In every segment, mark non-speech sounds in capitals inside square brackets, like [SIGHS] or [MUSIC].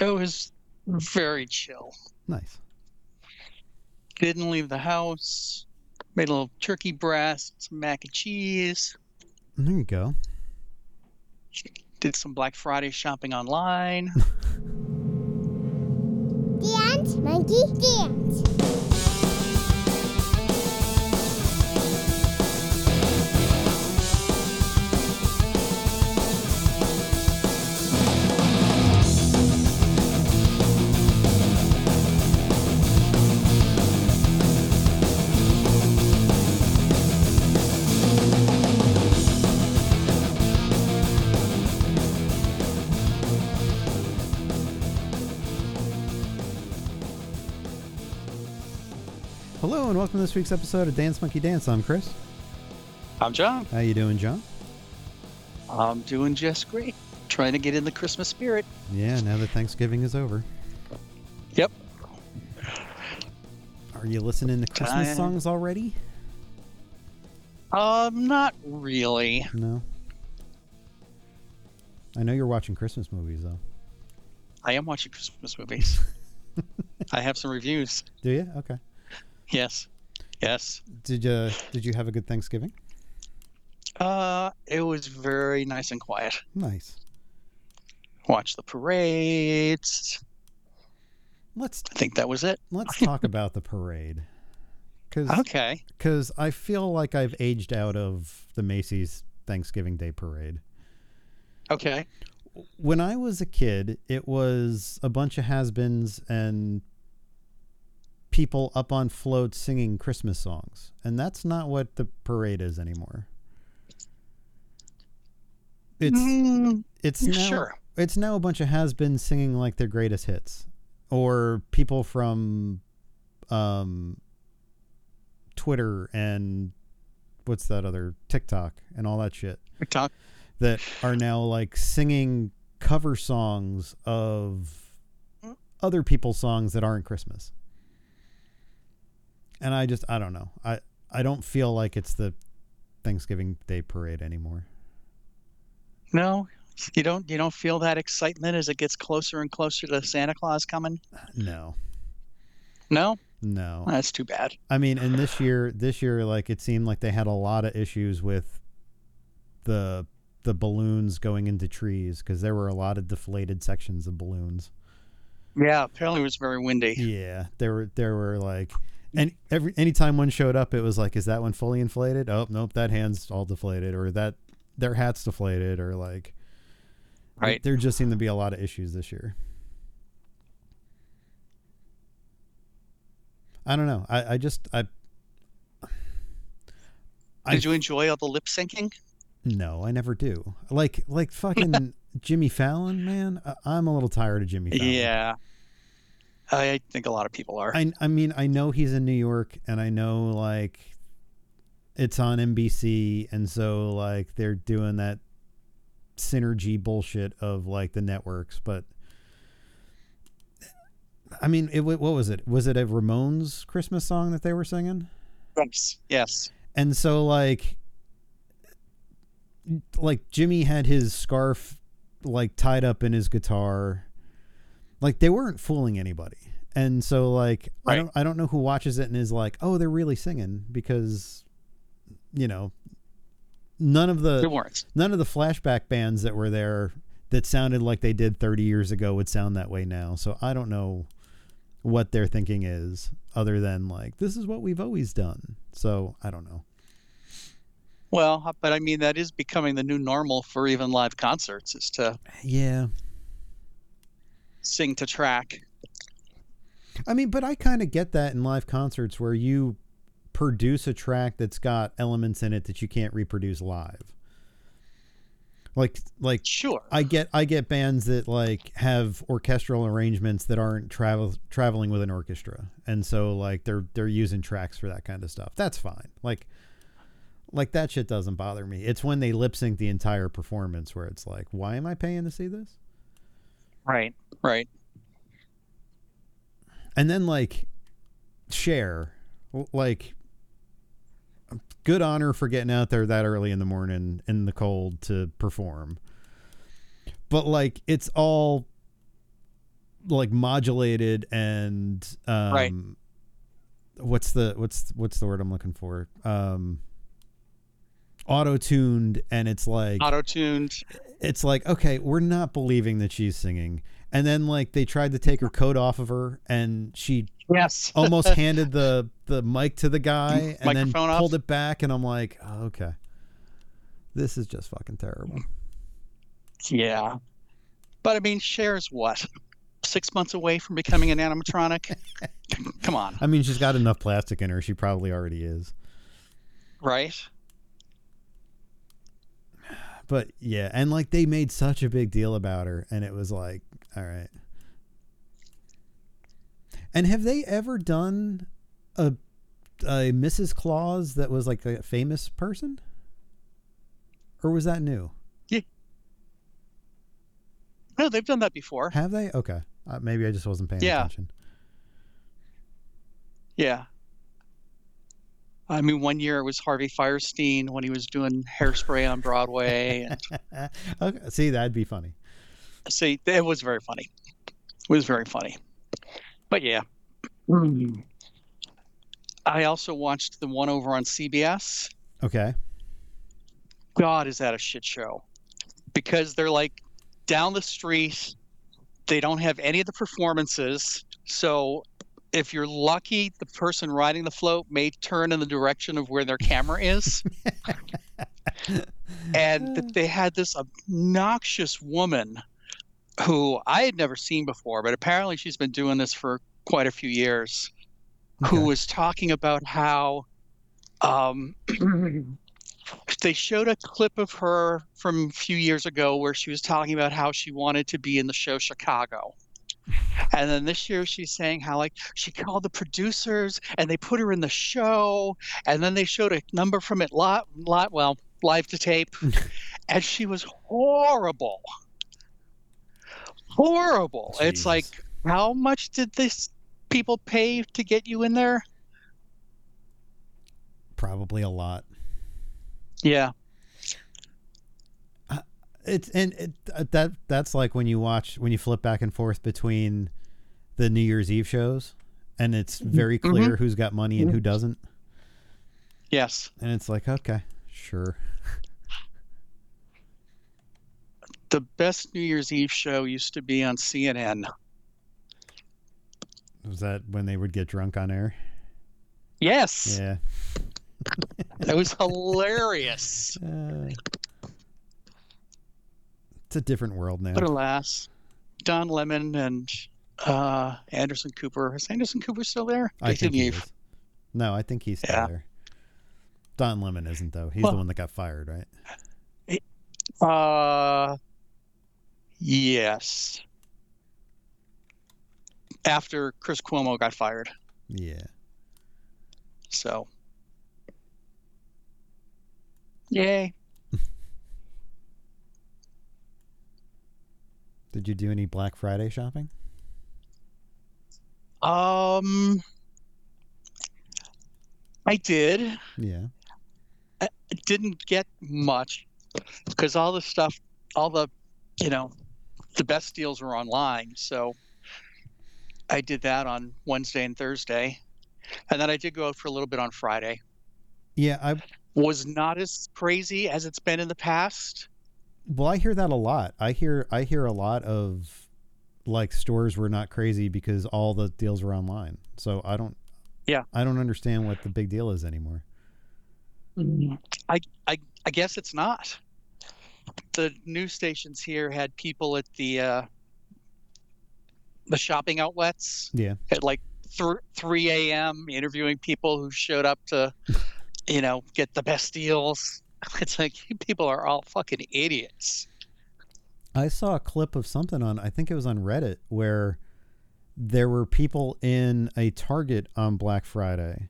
It was very chill. Nice. Didn't leave the house. Made a little turkey breast, some mac and cheese. There you go. Did some Black Friday shopping online. [LAUGHS] Dance, monkey, dance. Welcome to this week's episode of Dance Monkey Dance. I'm Chris. I'm John. How you doing, John? I'm doing just great. Trying to get in the Christmas spirit. Yeah, now that Thanksgiving is over. Yep. Are you listening to Christmas songs already? Um, not really. No. I know you're watching Christmas movies though. I am watching Christmas movies. [LAUGHS] I have some reviews. Do you? Okay. Yes. Yes. Did you did you have a good Thanksgiving? Uh, it was very nice and quiet. Nice. Watch the parades. Let's I think that was it. let's [LAUGHS] talk about the parade. Cuz Okay. cuz I feel like I've aged out of the Macy's Thanksgiving Day parade. Okay. when I was a kid, it was a bunch of has-beens and people up on floats singing Christmas songs, and that's not what the parade is anymore. It's Mm, it's now sure. it's now a bunch of has-beens singing like their greatest hits, or people from um, Twitter and what's that other TikTok and all that shit talk. that are now like singing cover songs of other people's songs that aren't Christmas. And I just I don't know. I I don't feel like it's the Thanksgiving Day parade anymore. No, you don't. You don't feel that excitement as it gets closer and closer to Santa Claus coming. No. No, No. that's too bad. I mean, and this year this year like it seemed like they had a lot of issues with the the balloons going into trees because there were a lot of deflated sections of balloons. Yeah, apparently it was very windy. Yeah, there were there were like, and every anytime one showed up, it was like, is that one fully inflated? Oh nope, that hand's all deflated, or that their hat's deflated, or like, Right. There just seemed to be a lot of issues this year. I don't know. I I just I. I Did you enjoy all the lip syncing? no, I never do. Like like fucking [LAUGHS] Jimmy Fallon, man. I, I'm a little tired of Jimmy Fallon. Yeah, I think a lot of people are. I I mean I know he's in New York and I know like it's on NBC and so like they're doing that synergy bullshit of like the networks but I mean it what was it was it a Ramones Christmas song that they were singing Yes. Yes. and so like like Jimmy had his scarf like tied up in his guitar like they weren't fooling anybody. And so like I don't I don't know who watches it and is like oh they're really singing because you know none of the none of the flashback bands that were there that sounded like they did 30 years ago would sound that way now. So I don't know what their thinking is other than like this is what we've always done. So I don't know. Well, but I mean that is becoming the new normal for even live concerts is to yeah sing to track. I mean, but I kind of get that in live concerts where you produce a track that's got elements in it that you can't reproduce live. Like like Sure. I get I get bands that like have orchestral arrangements that aren't travel traveling with an orchestra. And so like they're they're using tracks for that kind of stuff. That's fine. Like like that shit doesn't bother me. It's when they lip sync the entire performance where it's like, why am I paying to see this? Right. Right. and then like Cher like good honor for getting out there that early in the morning in the cold to perform but like it's all like modulated and um Right. what's the what's what's the word I'm looking for? Um auto-tuned and it's like Auto tuned. it's like okay we're not believing that she's singing and then like they tried to take her coat off of her and she Yes. [LAUGHS] almost handed the the mic to the guy and then off. pulled it back and i'm like oh, okay this is just fucking terrible Yeah. But I mean, Cher's what? Six months away from becoming an animatronic? [LAUGHS] Come on. i mean she's got enough plastic in her she probably already is Right? but yeah and like they made such a big deal about her and it was like all right and have they ever done a a mrs claus that was like a famous person or was that new Yeah. No, they've done that before. have they okay uh, maybe i just wasn't paying Yeah. attention Yeah. I mean, one year it was Harvey Fierstein when he was doing hairspray on Broadway. And [LAUGHS] okay see that'd be funny see, it was very funny. It was very funny. But yeah. Mm. I also watched the one over on CBS. okay God, is that a shit show? Because they're like down the street, they don't have any of the performances. So if you're lucky, the person riding the float may turn in the direction of where their camera is. [LAUGHS] and they had this obnoxious woman who I had never seen before, but apparently she's been doing this for quite a few years, who was talking about how um, [CLEARS THROAT] they showed a clip of her from a few years ago where she was talking about how she wanted to be in the show Chicago. And then this year she's saying how like she called the producers and they put her in the show and then they showed a number from it lot lot well live to tape [LAUGHS] and she was horrible. Horrible. It's like how much did this people pay to get you in there? probably a lot Yeah. Uh, it's and it, uh, that that's like when you watch when you flip back and forth between the New Year's Eve shows, and it's mm-hmm. very clear mm-hmm. who's got money and who mm-hmm. doesn't, Yes. and it's like okay, sure, The best New Year's Eve show used to be on CNN. was that when they would get drunk on air? Yes. Yeah, It was hilarious. [LAUGHS] Uh, it's a different world now. But alas, Don Lemon and uh, Anderson Cooper. Is Anderson Cooper still there? I think he is. No, I think he's still Yeah. there. Don Lemon isn't though. He's Well- the one that got fired, right? Uh, yes. After Chris Cuomo got fired. Yeah. So, yay. [LAUGHS] Did you do any Black Friday shopping? Um, I did. Yeah. I didn't get much because all the stuff, all the, you know, the best deals were online. So I did that on Wednesday and Thursday. And then I did go out for a little bit on Friday. Yeah, I Was not as crazy as it's been in the past. well, I hear that a lot. I hear I hear a lot of like stores were not crazy because all the deals were online. So I don't Yeah. I don't understand what the big deal is anymore. Mm-hmm. I, I, I guess it's not. The news stations here had people at the, uh, the shopping outlets Yeah. at like th- 3 a.m. interviewing people who showed up to, [LAUGHS] you know, get the best deals. [LAUGHS] It's like people are all fucking idiots. I saw a clip of something on I think it was on Reddit where there were people in a Target on Black Friday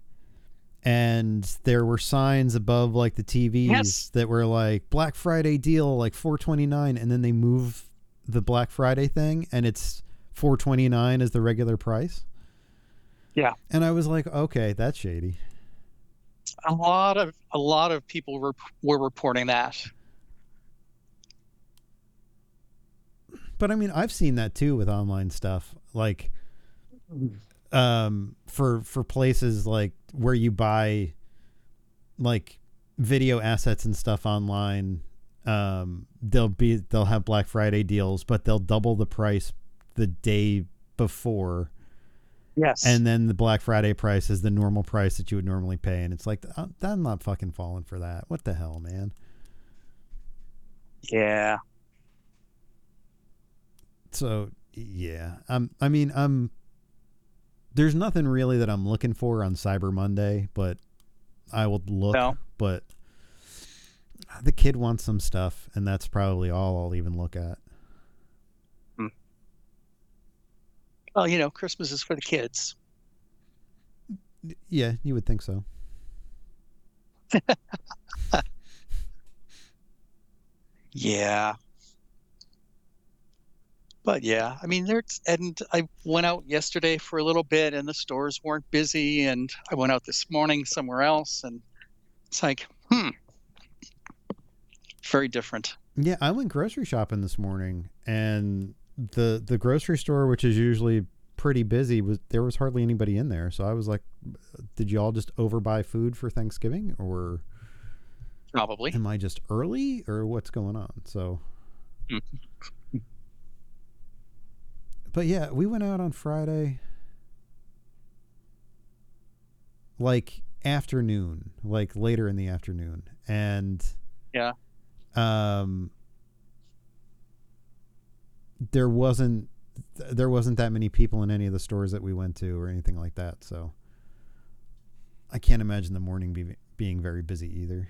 and there were signs above like the TVs Yes. that were like Black Friday deal like 429 and then they move the Black Friday thing and it's 429 as the regular price. Yeah. And I was like, okay, that's shady. A lot of a lot of people were were reporting that. But I mean, I've seen that too with online stuff. Like, mm-hmm. Um, for for places like where you buy like video assets and stuff online, um, they'll be they'll have Black Friday deals, but they'll double the price the day before, Yes. and then the Black Friday price is the normal price that you would normally pay, and it's like uh, I'm not fucking falling for that. What the hell, man? yeah. So yeah, I'm. I mean, I'm. There's nothing really that I'm looking for on Cyber Monday, but I will look. No. But the kid wants some stuff, and that's probably all I'll even look at. Hmm. Well, you know, Christmas is for the kids. Yeah, you would think so. [LAUGHS] Yeah. But yeah, I mean, there's, and I went out yesterday for a little bit and the stores weren't busy. And I went out this morning somewhere else and it's like, hmm, very different. Yeah, I went grocery shopping this morning, and the the grocery store, which is usually pretty busy, was there was hardly anybody in there. So I was like, "Did you all just overbuy food for Thanksgiving, or Probably. am I just early, or what's going on?" So, Hmm. But yeah, we went out on Friday, like afternoon, like later in the afternoon, and Yeah. um there wasn't there wasn't that many people in any of the stores that we went to or anything like that so i can't imagine the morning be, being very busy either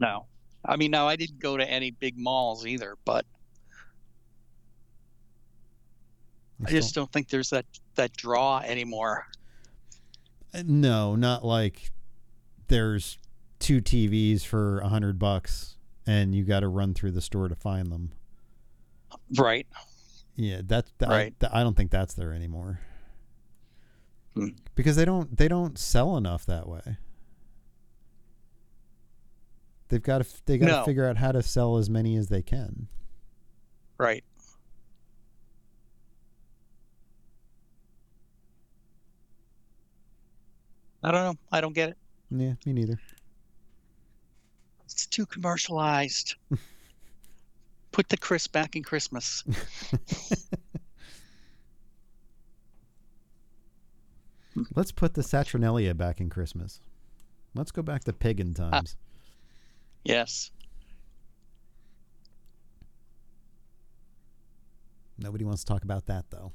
No. I mean, no, I didn't go to any big malls either, but I just don't think there's that, that draw anymore. no not like there's two tvs for a hundred bucks and you got to run through the store to find them Right. Yeah, that's that, Right. I, I don't think that's there anymore. Hmm. Because they don't they don't sell enough that way. They've got to they got to No. figure out how to sell as many as they can. Right. I don't know. I don't get it. Yeah, me neither. It's too commercialized. [LAUGHS] Put the Chris back in Christmas. [LAUGHS] Let's put the Saturnalia back in Christmas. Let's go back to pagan ah. times. Yes. Nobody wants to talk about that though.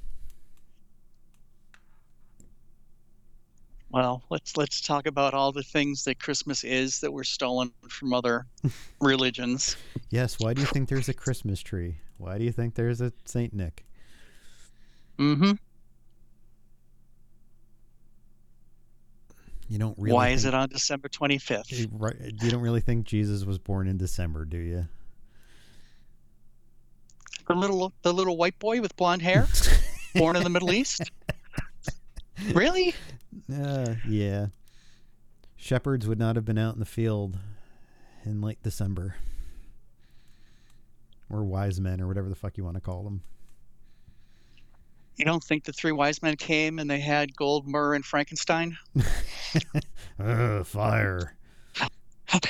Well, let's let's talk about all the things that Christmas is that were stolen from other [LAUGHS] religions. Yes, why do you think there's a Christmas tree? Why do you think there's a Saint Nick? Mm-hmm. You don't really Why is it on December 25th? you- you don't really think Jesus was born in December, do you? The little the little white boy with blonde hair, [LAUGHS] born in the Middle East. [LAUGHS] Really? Uh, yeah. Shepherds would not have been out in the field in late December. Or wise men, or whatever the fuck you want to call them. You don't think the three wise men came and they had gold, myrrh, and Frankenstein? [LAUGHS] Ugh, fire. [LAUGHS]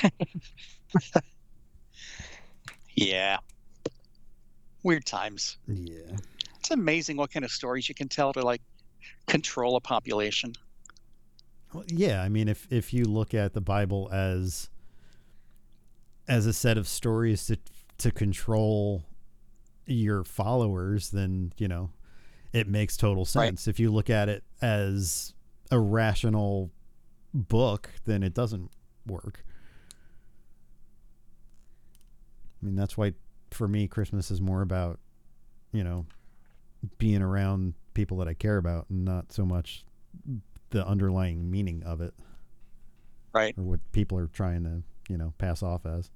Yeah. Weird times. Yeah. It's amazing what kind of stories you can tell to like control a population. Well, yeah, I mean, if if you look at the Bible as as a set of stories to to control your followers, then you know it makes total Right. sense. If you look at it as a rational book, then it doesn't work. I mean, that's why for me, Christmas is more about you know being around people that I care about, and not so much the underlying meaning of it Right. or what people are trying to you know pass off as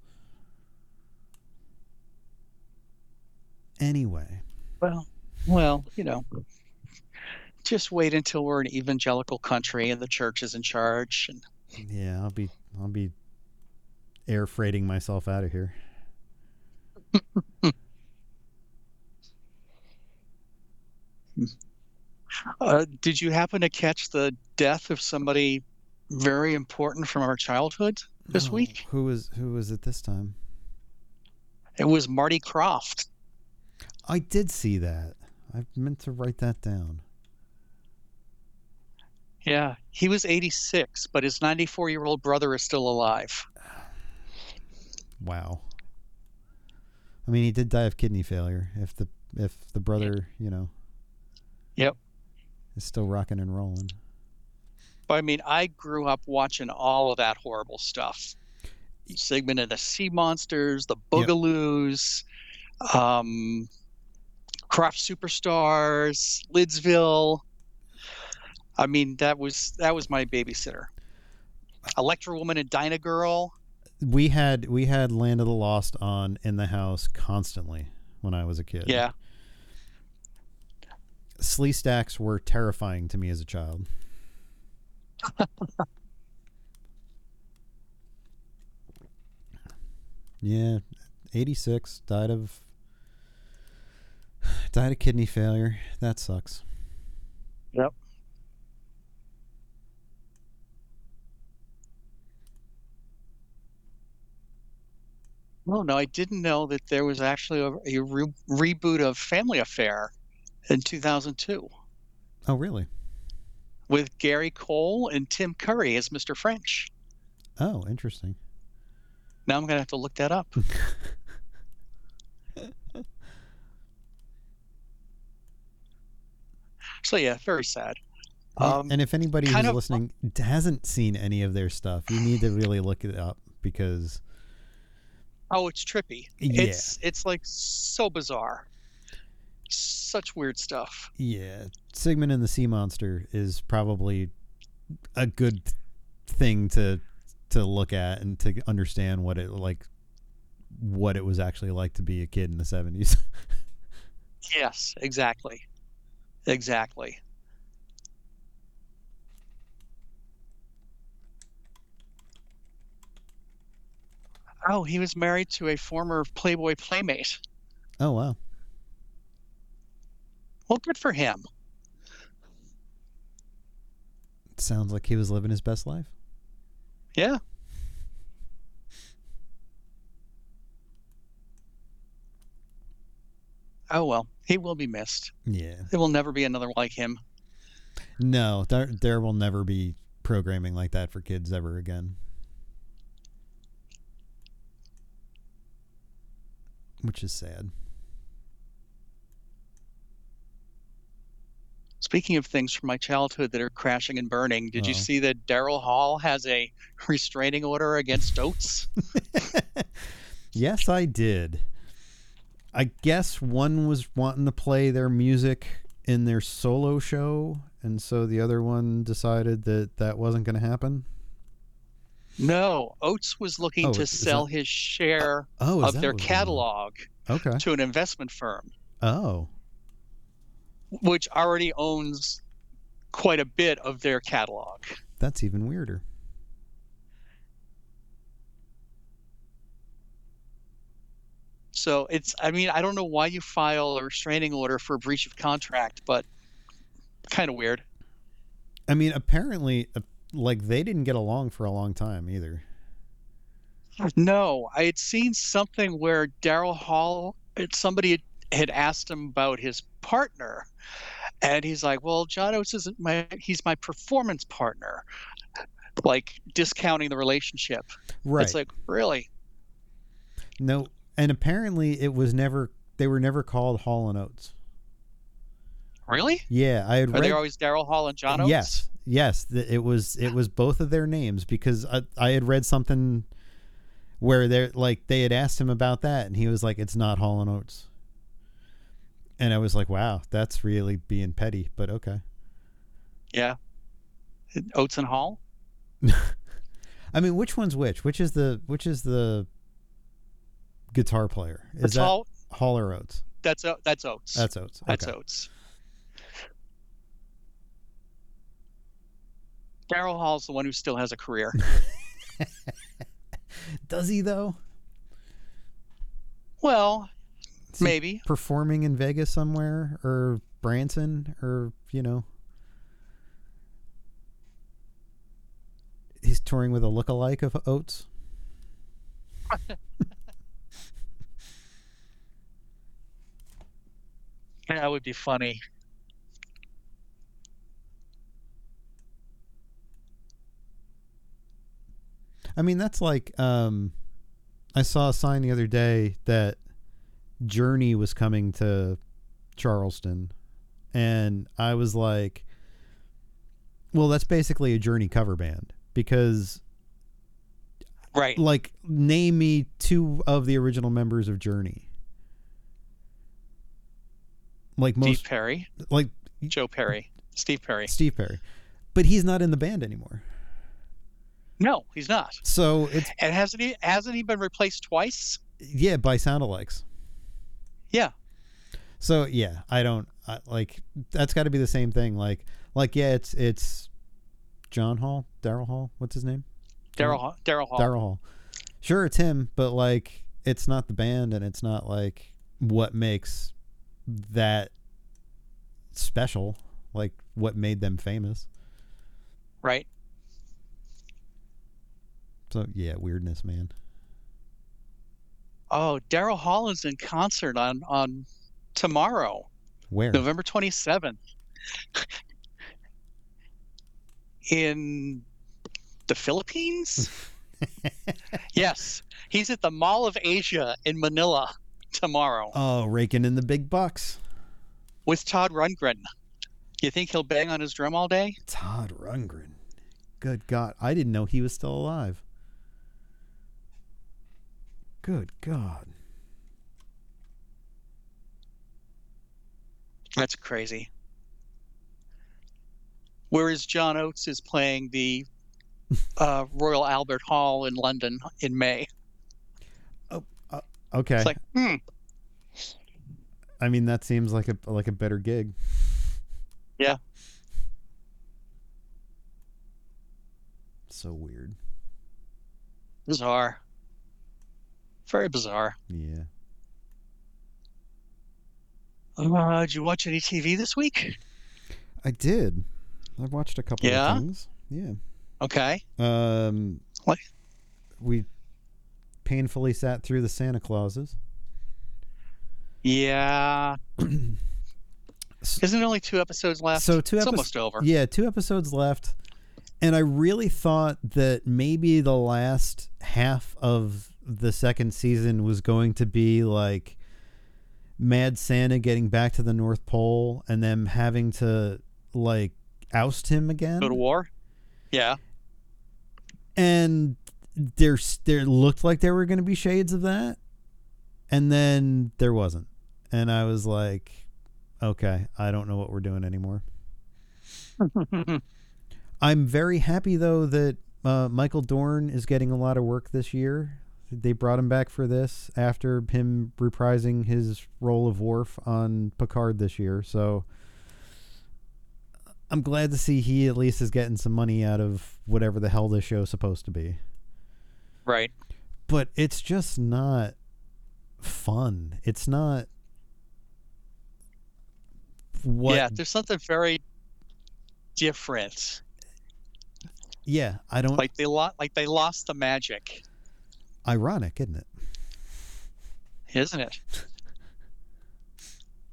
anyway Well, well, you know, just wait until we're an evangelical country and the church is in charge. And yeah i'll be i'll be air freighting myself out of here [LAUGHS] Uh, did you happen to catch the death of somebody very important from our childhood this Oh, week? Who was who was it this time? It was Marty Krofft. I did see that. I meant to write that down. Yeah, he was 86, but his 94 year old brother is still alive. Wow. I mean, he did die of kidney failure. If the if the brother, you know, Yep. Is still rocking and rolling. But I mean, I grew up watching all of that horrible stuff. Sigmund and the Sea Monsters, the Yep. Bugaloos, um, Krofft Superstars, Lidsville. I mean, that was that was my babysitter. Electra Woman and Dyna Girl. We had we had Land of the Lost on in the house constantly when I was a kid. Yeah. Sleestaks were terrifying to me as a child. [LAUGHS] yeah, 86 died of [SIGHS] died of kidney failure. That sucks. Yep. Oh no, I didn't know that there was actually a, a re- reboot of Family Affair in 2002 Oh, really? with Gary Cole and Tim Curry as Mr. French. Oh, interesting. Now I'm gonna have to look that up. [LAUGHS] so yeah, very sad. Um, and if anybody who's of- listening hasn't seen any of their stuff, you need to [SIGHS] really look it up because Oh, it's trippy. Yeah. It's it's like so bizarre. Such weird stuff. Yeah, Sigmund and the Sea Monster is probably a good thing to to look at and to understand what it like what it was actually like to be a kid in the 70s. [LAUGHS] Yes, exactly. Exactly. Oh, he was married to a former Playboy playmate. oh wow. Well, good for him. Sounds like he was living his best life. Yeah. Oh well, he will be missed. Yeah. There will never be another like him. No, there there will never be programming like that for kids ever again. Which is sad. Speaking of things from my childhood that are crashing and burning, did you uh-huh. see that Daryl Hall has a restraining order against Oates? [LAUGHS] Yes, I did. I guess one was wanting to play their music in their solo show, and so the other one decided that that wasn't going to happen. no, Oates was looking Oh, to sell that- his oh, share Oh, of their what was going on? catalog Okay. to an investment firm, Oh, which already owns quite a bit of their catalog. that's even weirder. So it's, I mean, I don't know why you file a restraining order for a breach of contract, but kind of weird. I mean, apparently, uh, like they didn't get along for a long time either. No, I had seen something where Daryl Hall, somebody had, had asked him about his partner, and he's like, "Well, John Oates isn't my, he's my performance partner," like discounting the relationship. Right. It's like, really? no, and apparently it was never. They were never called Hall and Oates. Really? Yeah, I had Are read. they always Daryl Hall and John Oates? Yes, yes, it was it was both of their names because I, I had read something where they're like they had asked him about that and he was like it's not Hall and Oates, and I was like wow that's really being petty but okay. Yeah. Oates and Hall. [LAUGHS] I mean which one's which? Which is the which is the guitar player? Is That's that Hall. Hall or Oates? That's O- that's Oates. That's Oates. That's okay. Oates. Daryl Hall's the one who still has a career. [LAUGHS] Does he though? well, maybe performing in Vegas somewhere or Branson or you know he's touring with a look-alike of Oates. [LAUGHS] that would be funny. I mean, that's like um, I saw a sign the other day that Journey was coming to Charleston, and I was like, "Well, that's basically a Journey cover band because, Right. like, name me two of the original members of Journey." Like Steve most, Perry, like Joe Perry, Steve Perry. Steve Perry, but he's not in the band anymore. No, he's not. So it's And hasn't he hasn't he been replaced twice? yeah by sound-alikes. Yeah. So yeah, I don't I, like that's got to be the same thing. Like like yeah, it's it's John Hall, Daryl Hall. What's his name? Daryl Hall- Daryl Hall. Daryl Hall. Sure, it's him, but like it's not the band, and it's not like what makes that special. Like what made them famous. Right. So yeah, weirdness, man. Oh, Daryl Hall is in concert on on tomorrow, Where? November twenty seventh, in the Philippines. [LAUGHS] yes, he's at the Mall of Asia in Manila tomorrow Oh, raking in the big bucks. with Todd Rundgren. You think he'll bang on his drum all day? Todd Rundgren. Good God, I didn't know he was still alive. Good God. That's crazy. Whereas John Oates is playing the uh, Royal Albert Hall in London in May. Oh okay. It's like, hmm, I mean, that seems like a like a better gig. Yeah. So weird. bizarre. Very bizarre. Yeah. Uh, did you watch any TV this week? I did. I've watched a couple Yeah? of things. Yeah. Okay. Um. What? We painfully sat through the Santa Clauses. Yeah. [CLEARS THROAT] Isn't there only two episodes left? So two it's episodes. almost over. Yeah, two episodes left, and I really thought that maybe the last half of the second season was going to be like Mad Santa getting back to the North Pole and them having to like oust him again. Go to war. Yeah. and there's there looked like there were going to be shades of that and then there wasn't and i was like okay i don't know what we're doing anymore [LAUGHS] i'm very happy though that uh, michael dorn is getting a lot of work this year they brought him back for this after him reprising his role of Worf on Picard this year. So I'm glad to see he at least is getting some money out of whatever the hell this show's supposed to be. right. But it's just not fun. It's not what Yeah. There's something very different. yeah, I don't Like they lost. Like they lost the magic, ironic, isn't it? isn't it?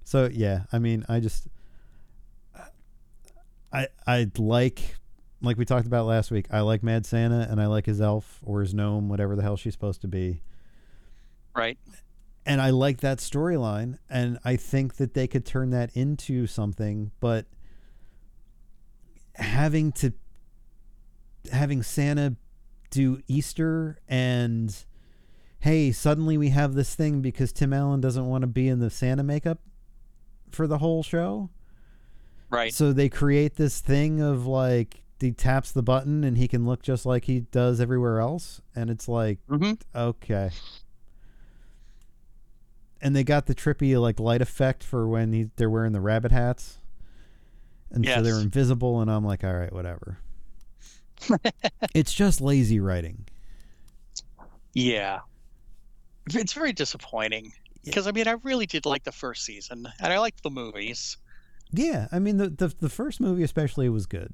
So yeah, I mean, I just I I like like we talked about last week. I like Mad Santa and I like his elf or his gnome, whatever the hell she's supposed to be. Right. And I like that storyline and I think that they could turn that into something, but having to having Santa do Easter and hey, suddenly we have this thing because Tim Allen doesn't want to be in the Santa makeup for the whole show. Right. So they create this thing of like he taps the button and he can look just like he does everywhere else and it's like hmm okay. And they got the trippy like light effect for when he, they're wearing the rabbit hats. And so they're invisible and I'm like all right, whatever. [LAUGHS] it's just lazy writing. Yeah. It's very disappointing because I mean I really did like the first season and I liked the movies. Yeah, I mean the, the the first movie especially was good.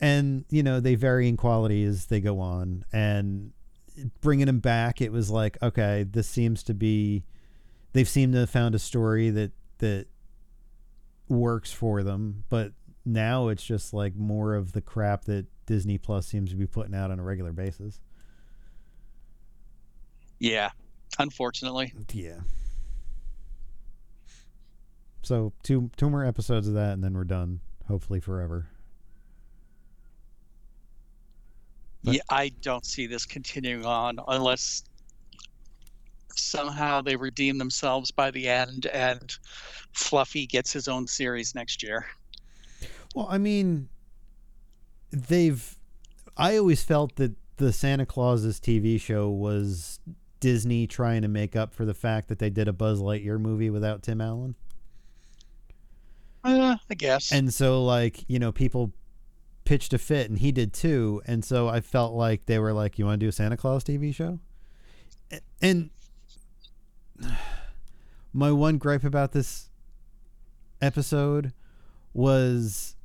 and you know they vary in quality as they go on and bringing them back it was like okay this seems to be they've seemed to have found a story that that works for them but now it's just like more of the crap that disney plus seems to be putting out on a regular basis Yeah, unfortunately. yeah so two two more episodes of that and then we're done hopefully forever But- yeah, I don't see this continuing on unless somehow they redeem themselves by the end and Fluffy gets his own series next year. Well, I mean, they've. I always felt that the Santa Clauses TV show was Disney trying to make up for the fact that they did a Buzz Lightyear movie without Tim Allen. Uh, I guess. And so, like, you know, people pitched a fit, and he did too. And so I felt like they were like, "You want to do a Santa Claus TV show?" And [SIGHS] my one gripe about this episode was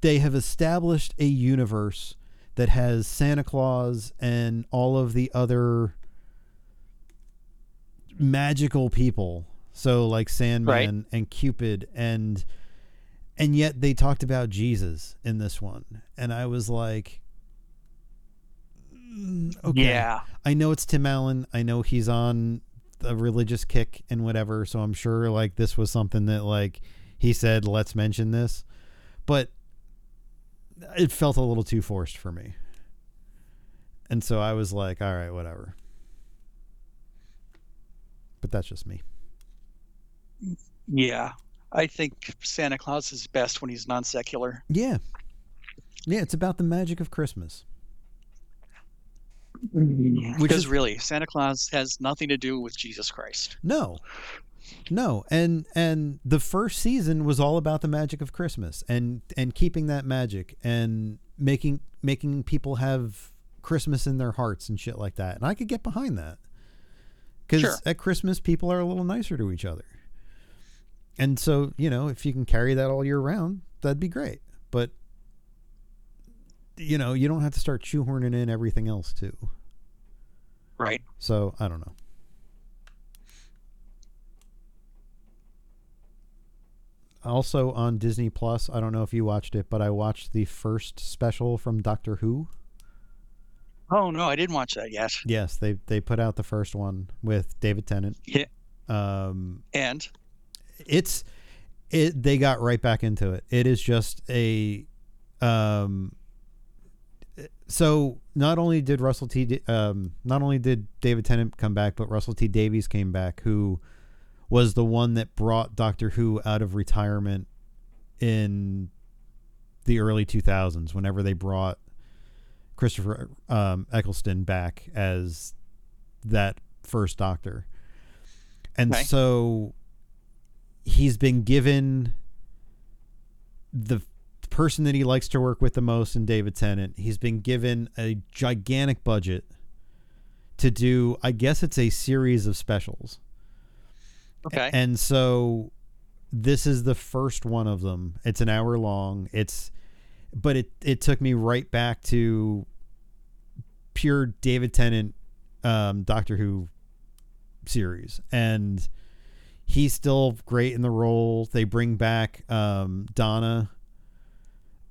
they have established a universe that has Santa Claus and all of the other magical people. So like Sandman and Cupid and and yet they talked about Jesus in this one. And I was like mm, okay. Yeah. I know it's Tim Allen. I know he's on a religious kick and whatever, so I'm sure like this was something that like he said, "Let's mention this," but it felt a little too forced for me, and so I was like, "All right, whatever." But that's just me. Yeah. I think Santa Claus is best when he's non secular. Yeah, yeah. It's about the magic of Christmas. Mm-hmm. Which Because is- really, Santa Claus has nothing to do with Jesus Christ. No. No, and and the first season was all about the magic of Christmas and and keeping that magic and making making people have Christmas in their hearts and shit like that. And I could get behind that. Cuz Sure. at Christmas people are a little nicer to each other. And so, you know, if you can carry that all year round, that'd be great. But you know, you don't have to start shoehorning in everything else too. Right. So, I don't know. Also on Disney Plus, I don't know if you watched it, but I watched the first special from Doctor Who. Oh, no, I didn't watch that yet. Yes, they they put out the first one with David Tennant. Yeah. Um And it's it they got right back into it. It is just a um so not only did Russell T um not only did David Tennant come back, but Russell T Davies came back who was the one that brought Doctor Who out of retirement in the early 2000s whenever they brought Christopher um, Eccleston back as that first doctor. And Okay. so he's been given the person that he likes to work with the most in David Tennant. He's been given a gigantic budget to do I guess it's a series of specials. Okay. And so this is the first one of them. It's an hour long. It's but it it took me right back to pure David Tennant um Doctor Who series and he's still great in the role. They bring back um Donna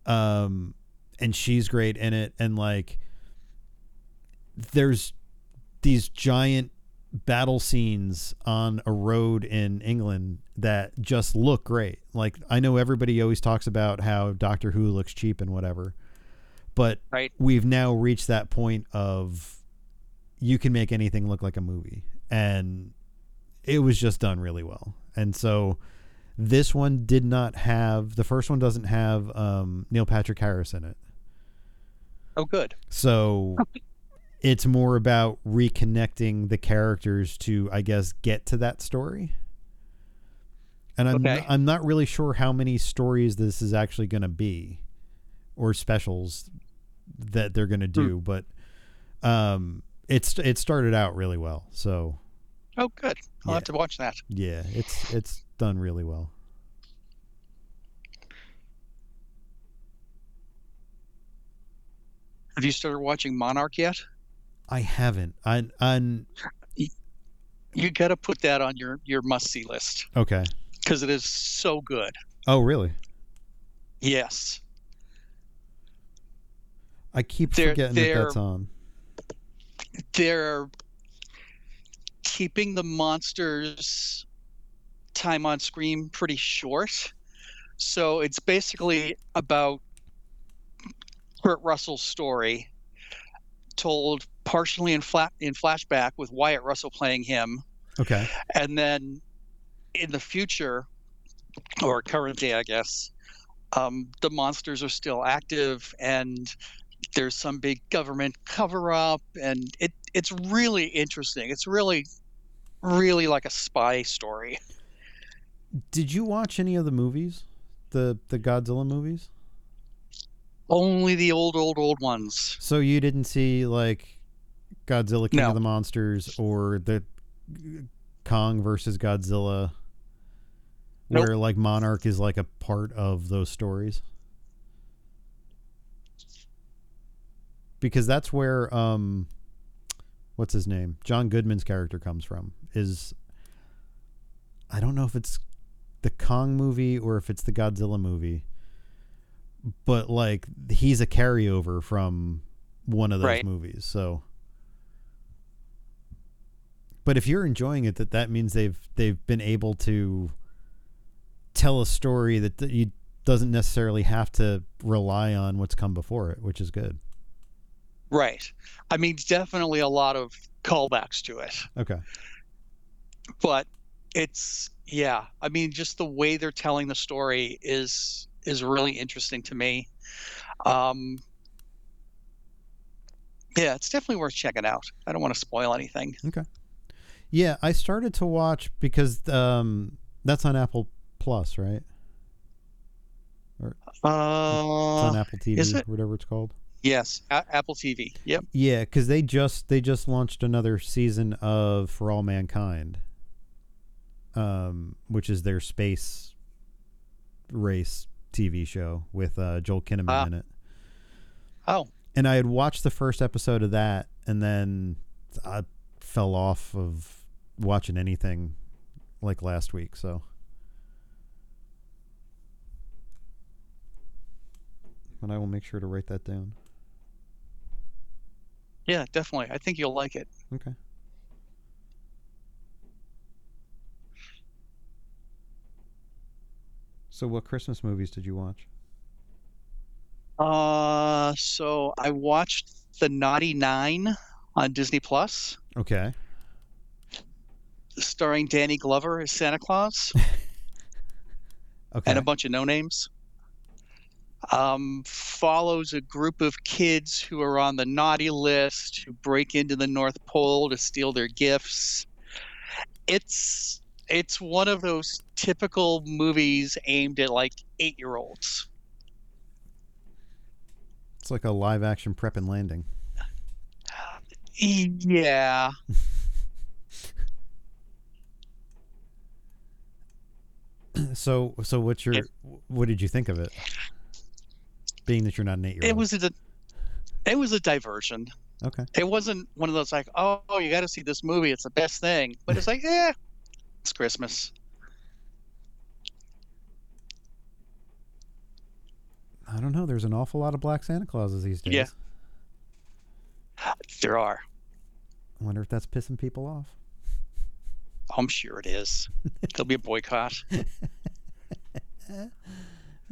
um and she's great in it and like there's these giant battle scenes on a road in England that just look great. Like I know everybody always talks about how Doctor Who looks cheap and whatever. But Right. we've now reached that point of you can make anything look like a movie and it was just done really well. And so this one did not have the first one doesn't have um, Neil Patrick Harris in it. oh, good. So [LAUGHS] it's more about reconnecting the characters to, I guess, get to that story. And I'm Okay. I'm not really sure how many stories this is actually going to be, or specials that they're going to do, but um, it's it started out really well. So Oh, good. I'll Yeah. have to watch that. yeah, it's it's done really well. Have you started watching Monarch yet? I haven't. I You got to put that on your your must see list okay. because it is so good. Oh, really? Yes. I keep They're- forgetting that they're- that's on. they're keeping the monsters time on screen pretty short. So it's basically about Kurt Russell's story told partially in flat in flashback with Wyatt Russell playing him Okay. and then in the future or current day i guess um, the monsters are still active and there's some big government cover up and it it's really interesting it's really really like a spy story Did you watch any of the movies? The the Godzilla movies? only the old old old ones So you didn't see like Godzilla King No. of the Monsters or the Kong versus Godzilla Nope. where like Monarch is like a part of those stories? Because that's where um what's his name? John Goodman's character comes from. Is I don't know if it's the Kong movie or if it's the Godzilla movie. But like he's a carryover from one of those Right. movies. So But if you're enjoying it that that means they've they've been able to tell a story that th- you doesn't necessarily have to rely on what's come before it, which is good. right. I mean definitely a lot of callbacks to it. Okay. but it's yeah i mean just the way they're telling the story is is really interesting to me. Um yeah it's definitely worth checking out. I don't want to spoil anything Yeah, I started to watch because um that's on Apple Plus, right? It's on uh Apple TV, is it? whatever it's called. yes A- apple tv yep Yeah, because they just they just launched another season of For All Mankind, um, which is their space race TV show with uh, Joel Kinnaman Ah. in it. oh And I had watched the first episode of that, and then I fell off of watching anything like last week. So. But I will make sure to write that down. yeah definitely i think you'll like it Okay. So, what Christmas movies did you watch? uh so i watched the naughty nine on disney plus Okay. Starring danny glover as santa claus [LAUGHS] Okay. and a bunch of no names. Um, follows a group of kids who are on the naughty list who break into the North Pole to steal their gifts. It's it's one of those typical movies aimed at like eight year olds. it's like a live action prep and landing. Yeah, [LAUGHS] [CLEARS THROAT] So, so what's your It- what did you think of it? Being that you're not an eight year old. it was a it was a diversion. okay. It wasn't one of those like, oh, you got to see this movie. It's the best thing. But it's like, yeah, it's Christmas. I don't know. There's an awful lot of black Santa Clauses these days. Yeah. There are. I wonder if that's pissing people off. I'm sure it is. There'll be a boycott.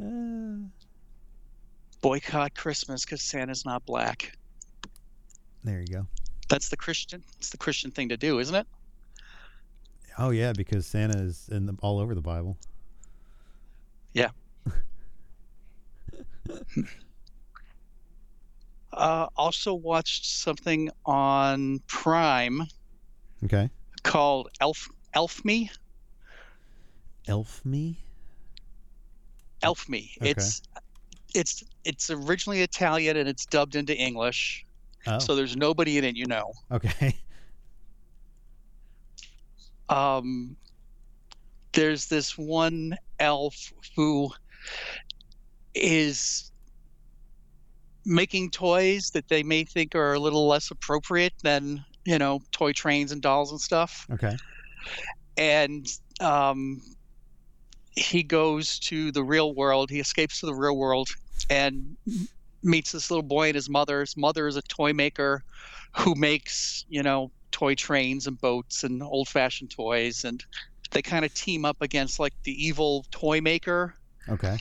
Uh, Boycott Christmas because Santa's not black. there you go. That's the Christian. It's the Christian thing to do, isn't it? Oh yeah, because Santa is in the, all over the Bible. Yeah. [LAUGHS] uh, also watched something on Prime Okay. Called Elf Elf Me. Elf me. Elf Me. Okay. It's it's it's originally Italian and it's dubbed into English. Oh. So there's nobody in it you know. okay. [LAUGHS] um, there's this one elf who is making toys that they may think are a little less appropriate than you know toy trains and dolls and stuff. Okay. And um, he goes to the real world. He escapes to the real world and meets this little boy and his mother. His mother is a toy maker who makes you know toy trains and boats and old-fashioned toys and they kind of team up against like the evil toy maker Okay.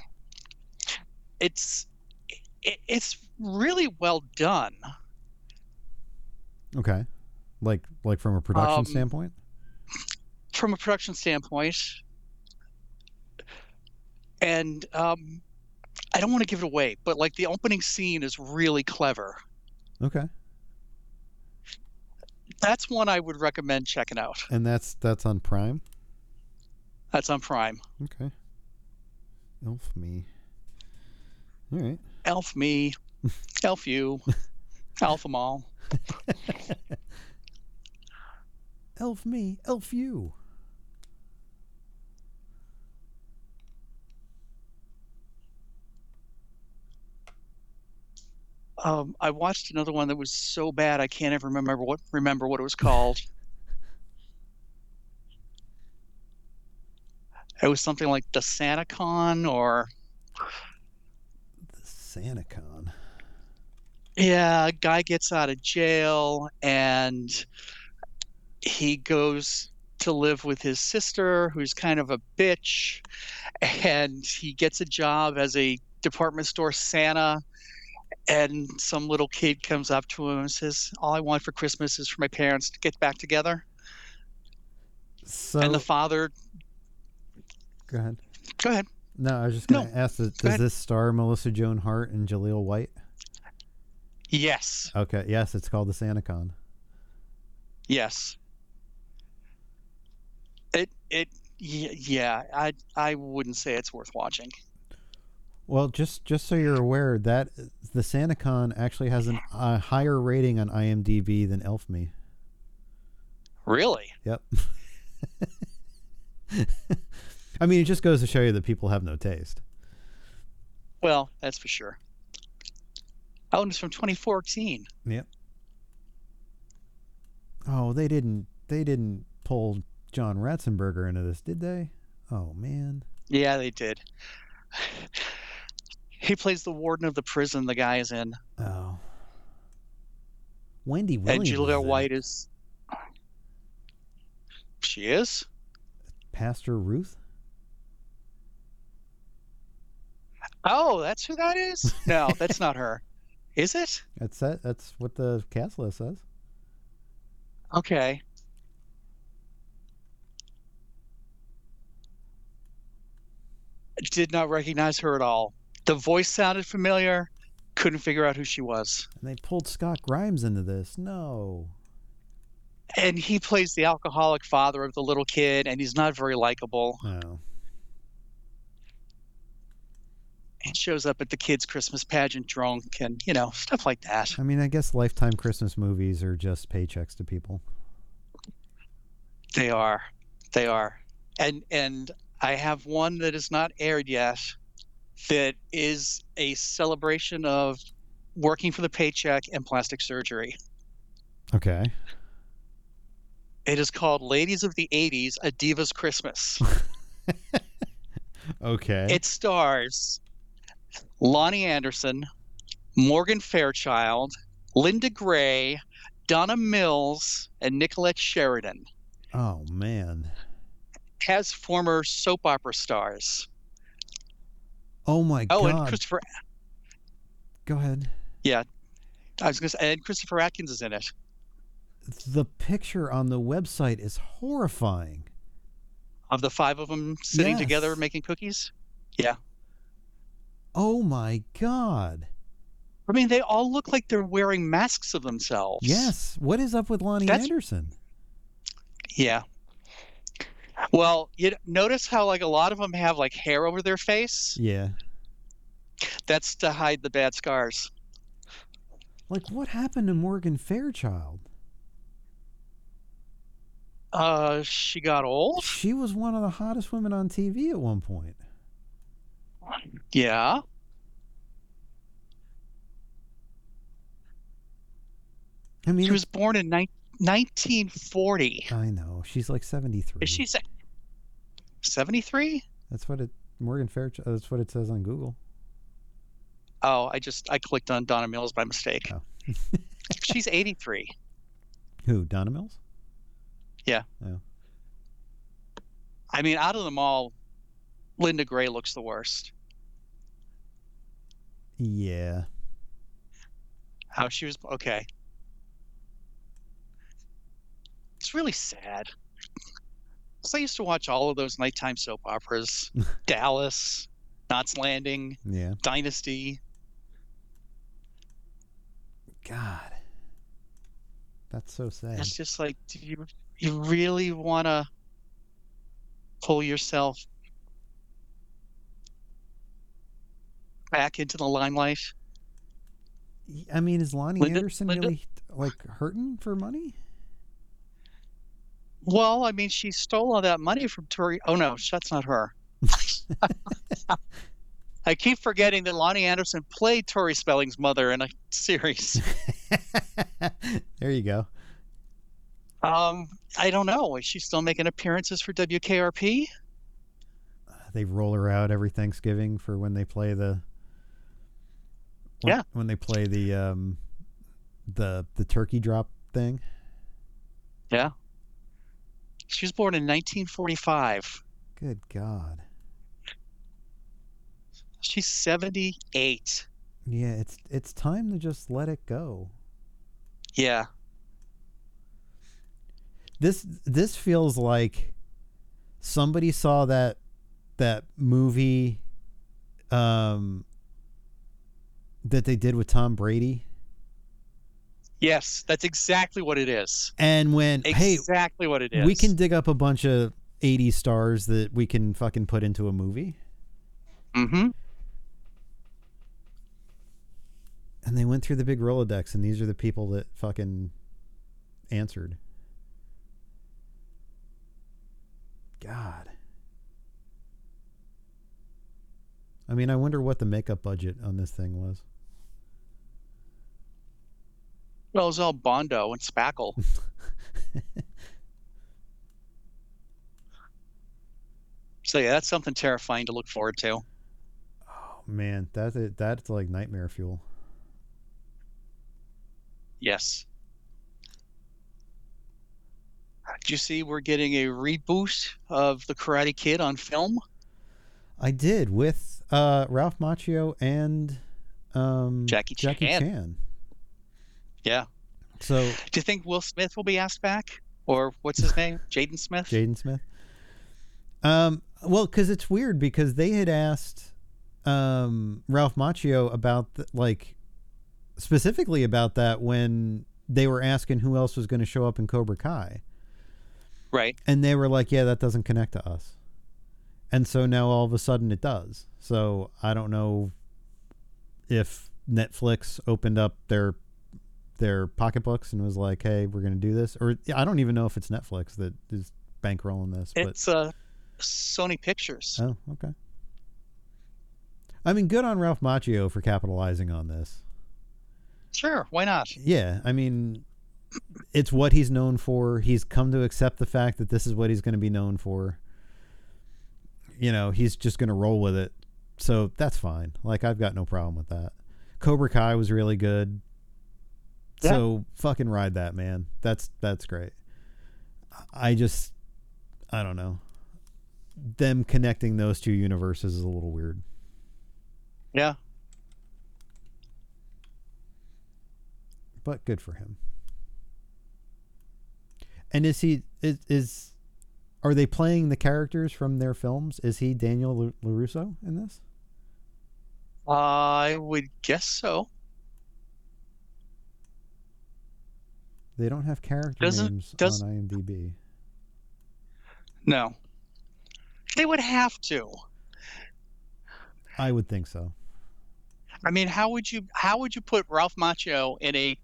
it's it, it's really well done Okay. Like like from a production Um, standpoint. from a production standpoint and um i don't want to give it away but like the opening scene is really clever Okay. that's one i would recommend checking out And that's that's on Prime. that's on prime Okay. Elf me. All right. elf me [LAUGHS] elf you [LAUGHS] elf them all [LAUGHS] Elf me, elf you. um i watched another one that was so bad i can't even remember what remember what it was called it was something like the SantaCon or The SantaCon. Yeah, a guy gets out of jail and he goes to live with his sister, who's kind of a bitch, and he gets a job as a department store Santa. And some little kid comes up to him and says, All I want for Christmas is for my parents to get back together. So and the father, go ahead. go ahead. No, I was just gonna ask does, does this star Melissa Joan Hart and Jaleel White? Yes, Okay, yes, it's called the SantaCon. yes. It, it, yeah, I, I wouldn't say it's worth watching. Well, just just so you're aware that the SantaCon actually has an, a higher rating on IMDb than Elf Me. Really? Yep. [LAUGHS] I mean, it just goes to show you that people have no taste. Well, that's for sure. Oh, that one is from 2014. Yep. Oh, they didn't they didn't pull John Ratzenberger into this, did they? Oh man. Yeah, they did. [LAUGHS] He plays the warden of the prison the guy is in, Oh. Wendy Williams. and Julia. White is. She is. Pastor Ruth? Oh, that's who that is. No, [LAUGHS] that's not her. Is it? That's that that's what the cast list says. Okay. Did not recognize her at all. The voice sounded familiar. Couldn't figure out who she was. And they pulled Scott Grimes into this. No. and he plays the alcoholic father of the little kid and he's not very likable No. he shows up at the kids christmas pageant drunk and you know stuff like that I mean, I guess lifetime Christmas movies are just paychecks to people. they are they are and and i have one that is not aired yet that is a celebration of working for the paycheck and plastic surgery Okay. it is called ladies of the 80s a diva's christmas [LAUGHS] Okay. It stars Loni Anderson, Morgan Fairchild, Linda Gray, Donna Mills, and Nicolette Sheridan. oh man. Has former soap opera stars. Oh my God. Oh, and. Christopher. Go ahead. Yeah, I was going to say, and Christopher Atkins is in it. The picture on the website is horrifying. Of the five of them sitting together making cookies. Yeah. Oh my god. I mean, they all look like they're wearing masks of themselves. Yes. What is up with Loni That's- Anderson? Yeah. Well, you notice how like a lot of them have like hair over their face. Yeah. That's to hide the bad scars. Like what happened to Morgan Fairchild? Uh, she got old. She was one of the hottest women on TV at one point. Yeah. I mean, She was born in ni- 1940. I know she's like seventy three. Is she 73? That's what it. Morgan Fairchild. That's what it says on Google. Oh, I just I clicked on Donna Mills by mistake. Oh. [LAUGHS] She's 83. Who? Donna Mills. Yeah. Yeah. I mean, out of them all, Linda Gray looks the worst. Yeah. How she was okay. It's really sad. I used to watch all of those nighttime soap operas, [LAUGHS] Dallas, Knots Landing, Yeah. Dynasty. God. That's so sad. It's just like, do you you really want to pull yourself back into the limelight? I mean, is Loni Linda- Anderson Linda- really like hurting for money? Well, I mean, she stole all that money from Tori. Oh no, that's not her. [LAUGHS] I keep forgetting that Loni Anderson played Tori Spelling's mother in a series. [LAUGHS] there you go. Um, I don't know. Is she still making appearances for WKRP? They roll her out every Thanksgiving for when they play the. when- Yeah. When they play the um, the the turkey drop thing. Yeah. She was born in 1945. Good God. She's 78. Yeah, it's it's time to just let it go. Yeah. This this feels like somebody saw that that movie um that they did with Tom Brady Yes, that's exactly what it is. and "Hey, Exactly what it is. we can dig up a bunch of 80 stars that we can fucking put into a movie." Mm-hmm. And they went through the big Rolodex and these are the people that fucking answered. God. I mean, I wonder what the makeup budget on this thing was. Well, it was all Bondo and Spackle. [LAUGHS] so yeah, that's something terrifying to look forward to. Oh man, that's it. That's like nightmare fuel. Yes. Did you see we're getting a reboot of The Karate Kid on film? I did with uh, Ralph Macchio and um, Jackie Jackie Chan. Chan. Yeah. So Do you think Will Smith will be asked back? Or what's his name? [LAUGHS] Jaden Smith? Jaden Smith. Um, well, because it's weird because they had asked um, Ralph Macchio about the, like specifically about that when they were asking who else was going to show up in Cobra Kai, Right. and they were like, "Yeah, that doesn't connect to us." And so now all of a sudden it does. So I don't know if Netflix opened up their their pocketbooks and was like, "Hey, we're going to do this," or I don't even know if it's Netflix that is bankrolling this. But It's uh, Sony Pictures. Oh, okay. I mean, good on Ralph Macchio for capitalizing on this. Sure, why not? Yeah, I mean, it's what he's known for. He's come to accept the fact that this is what he's going to be known for. You know, he's just going to roll with it. So that's fine. Like, I've got no problem with that. Cobra Kai was really good. So fucking ride that, man. That's that's great. I just I don't know. Them connecting those two universes is a little weird. Yeah. but good for him. And is he is is are they playing the characters from their films? Is he Daniel Larusso in this? I would guess so. They don't have character Doesn't- names does- on IMDb. No. They would have to. I would think so. I mean, how would you how would you put Ralph Macchio in a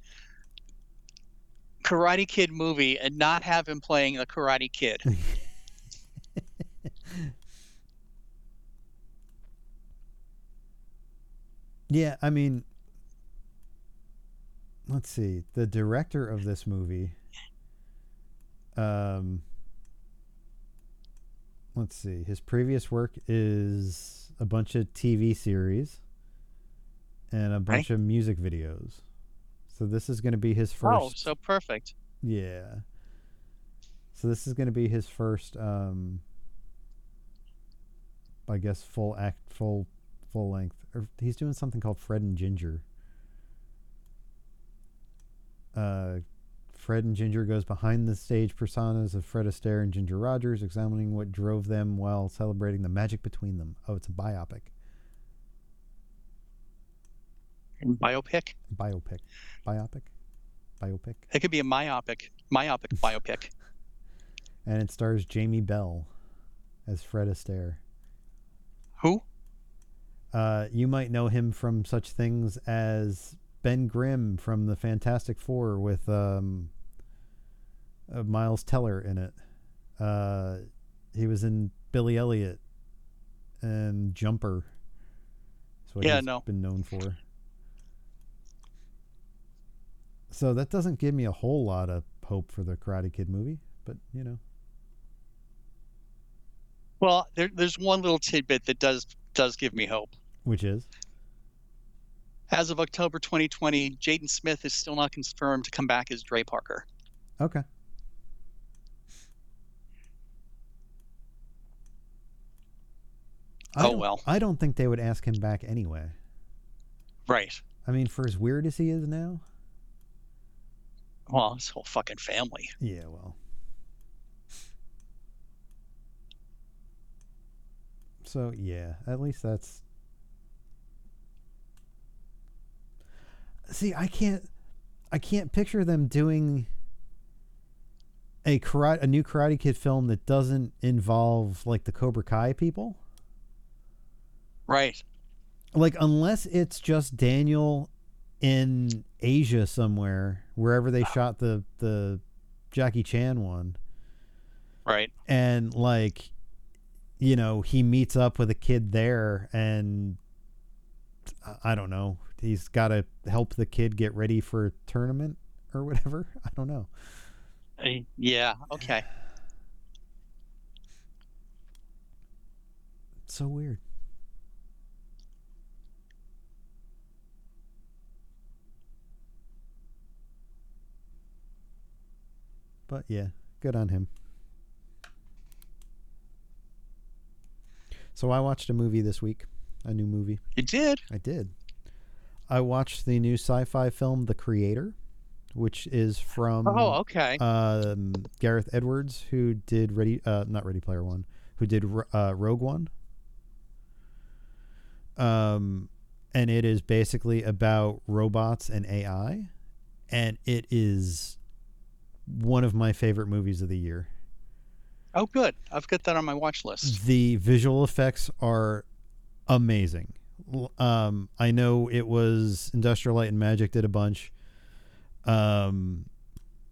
Karate Kid movie and not have him playing the Karate Kid? [LAUGHS] Yeah, I mean let's see. The director of this movie. Um. Let's see. His previous work is a bunch of TV series and a bunch of music videos. So this is going to be his first. Oh, so perfect. Yeah. So this is going to be his first, um, I guess, full act, full, full length. Or he's doing something called Fred and Ginger. Uh, Fred and Ginger goes behind the stage personas of Fred Astaire and Ginger Rogers, examining what drove them while celebrating the magic between them. Oh, it's a biopic. Biopic. Biopic. Biopic. Biopic. It could be a myopic, myopic [LAUGHS] biopic. And it stars Jamie Bell as Fred Astaire. Who? Uh, you might know him from such things as Ben Grimm from the Fantastic Four with um, uh, Miles Teller in it. Uh, he was in Billy Elliot and Jumper. That's what Yeah, he's no. been known for. So that doesn't give me a whole lot of hope for the Karate Kid movie, but you know. Well, there, there's one little tidbit that does does give me hope. Which is As of October 2020, Jaden Smith is still not confirmed to come back as Dre Parker. okay. I Oh, well. I don't think they would ask him back anyway. Right. I mean, for as weird as he is now. Well, his whole fucking family. Yeah, well. So yeah, at least that's. See, I can't, I can't picture them doing a karate, a new Karate Kid film that doesn't involve like the Cobra Kai people. Right. Like unless it's just Daniel in Asia somewhere, wherever they shot the the Jackie Chan one. Right. and like you know he meets up with a kid there and I- i don't know he's got to help the kid get ready for a tournament or whatever [LAUGHS] i don't know Uh, Yeah. Okay. it's so weird but yeah good on him so i watched a movie this week a new movie You did. I did. I watched the new sci-fi film The Creator, which is from Oh, okay. um, Gareth Edwards, who did Ready, uh, not Ready Player One, who did uh, Rogue One. Um, and it is basically about robots and AI, and it is one of my favorite movies of the year. oh, good. I've got that on my watch list. The visual effects are amazing. Um, I know it was Industrial Light and Magic did a bunch, um,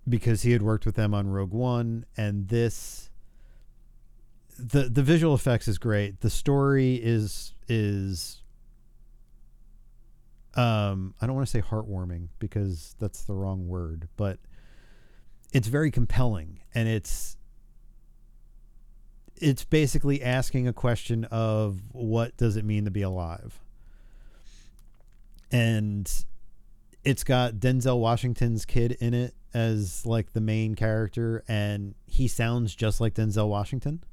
because he had worked with them on Rogue One, and this. the The visual effects is great. The story is is. Um, I don't want to say heartwarming because that's the wrong word, but it's very compelling, and it's it's basically asking a question of what does it mean to be alive? And it's got denzel washington's kid in it as like the main character and he sounds just like denzel washington.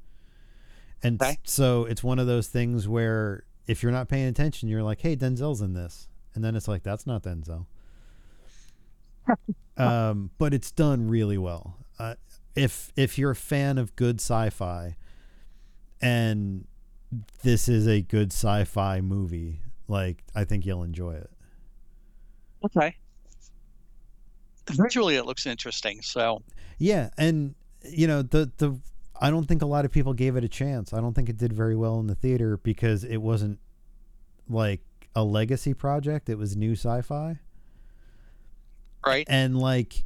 And Okay. so it's one of those things where if you're not paying attention you're like hey denzel's in this. And then it's like that's not denzel. [LAUGHS] Um, but it's done really well. Uh, if if you're a fan of good sci-fi and this is a good sci-fi movie like i think you'll enjoy it Okay. Visually, it looks interesting. So, yeah and you know the the i don't think a lot of people gave it a chance i don't think it did very well in the theater because it wasn't like a legacy project it was new sci-fi right. and like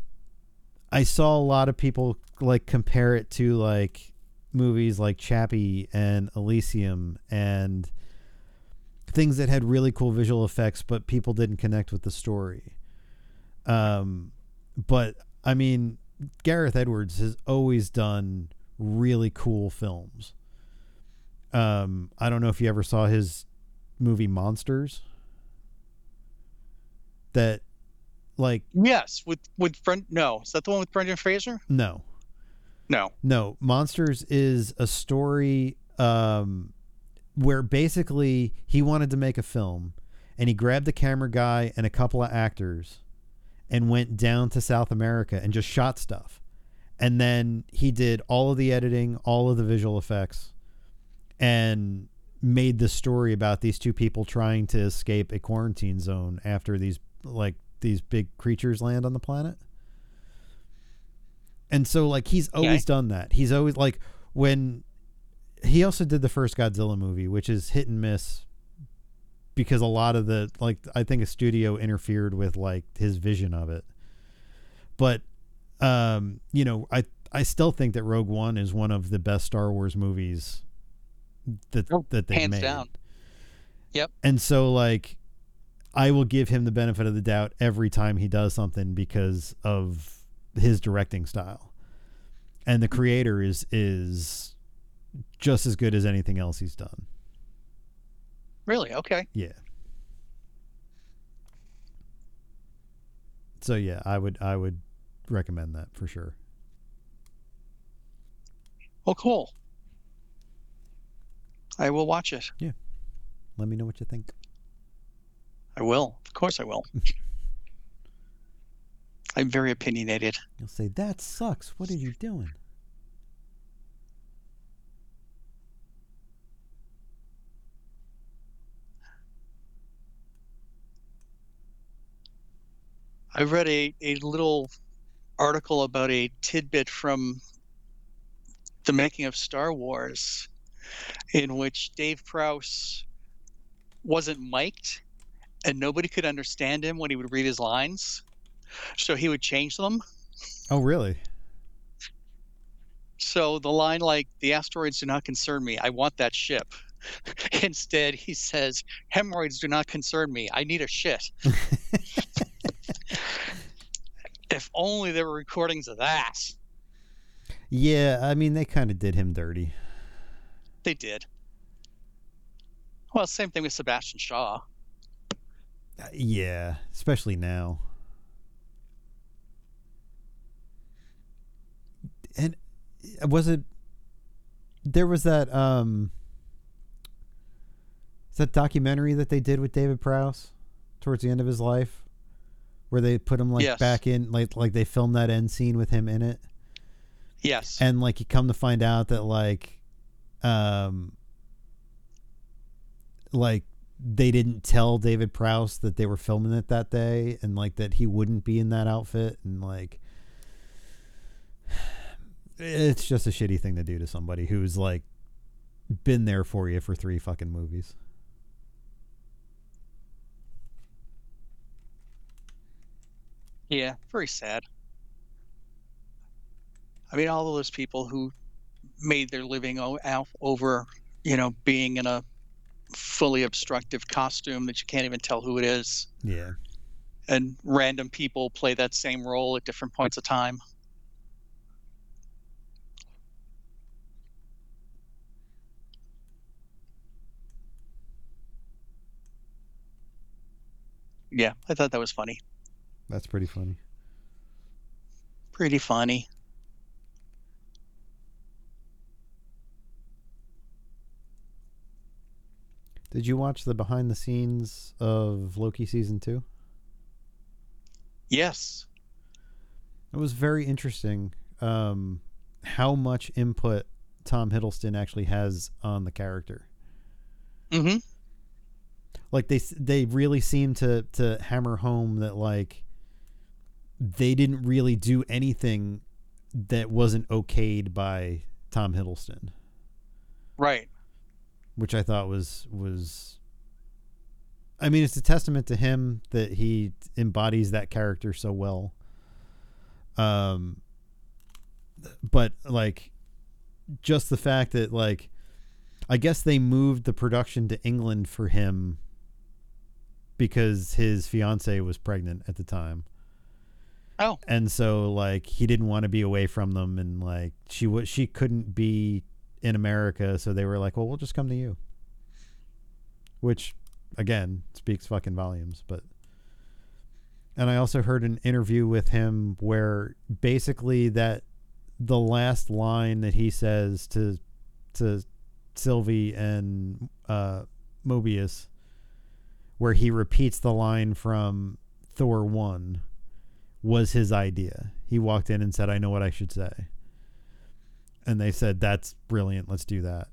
i saw a lot of people like compare it to like movies like chappie and elysium and things that had really cool visual effects but people didn't connect with the story Um, but I mean, Gareth Edwards has always done really cool films. Um, I don't know if you ever saw his movie Monsters. That, like, Yes, with with Brent. No, is that the one with Brendan Fraser? no, No. No, Monsters is a story um, where basically he wanted to make a film and he grabbed the camera guy and a couple of actors and went down to South America and just shot stuff. And then he did all of the editing, all of the visual effects, and made the story about these two people trying to escape a quarantine zone after these like these big creatures land on the planet. And so like he's always done that. He's always like when he also did the first Godzilla movie, which is hit and miss because a lot of the like I think a studio interfered with like his vision of it. But um, you know, I I still think that Rogue One is one of the best Star Wars movies that Oh, that they've hands made. down. Yep. And so like I will give him the benefit of the doubt every time he does something because of his directing style. And the creator is is just as good as anything else he's done. Really? Okay. Yeah. So yeah, I would I would recommend that for sure. Well, cool. I will watch it. Yeah. Let me know what you think. I will. Of course, I will. [LAUGHS] I'm very opinionated. You'll say that sucks. What are you doing? I read a, a little article about a tidbit from the making of Star Wars in which Dave Prowse wasn't mic'd and nobody could understand him when he would read his lines. So he would change them. Oh really? So the line like the asteroids do not concern me. I want that ship. [LAUGHS] Instead, he says, hemorrhoids do not concern me. I need a shit. [LAUGHS] if only there were recordings of that. Yeah, I mean they kind of did him dirty. They did. Well, same thing with Sebastian Shaw. Uh, Yeah, especially now. And was it there was that um that documentary that they did with David Prowse towards the end of his life where they put him like Yes. back in like like they filmed that end scene with him in it Yes. and like you come to find out that like um like they didn't tell David Prowse that they were filming it that day and like that he wouldn't be in that outfit and like it's just a shitty thing to do to somebody who's like been there for you for three fucking movies. yeah, very sad. I mean, all of those people who made their living over, you know, being in a fully obstructive costume that you can't even tell who it is, Yeah. and random people play that same role at different points of time. Yeah, I thought that was funny. That's pretty funny. Pretty funny. Did you watch the behind the scenes of Loki season 2? Yes. It was very interesting um, how much input Tom Hiddleston actually has on the character. Mm-hmm. Like they they really seem to to hammer home that like they didn't really do anything that wasn't okayed by Tom Hiddleston, Right. which I thought was was I mean it's a testament to him that he embodies that character so well. Um but like just the fact that like I guess they moved the production to England for him because his fiance was pregnant at the time. Oh. and so like he didn't want to be away from them, and like she was she couldn't be in America, so they were like, well, we'll just come to you, which again speaks fucking volumes, but. And I also heard an interview with him where basically that the last line that he says to to Sylvie and uh, Mobius, where he repeats the line from Thor one, was his idea. He walked in and said, "I know what I should say," and they said, "That's brilliant. Let's do that."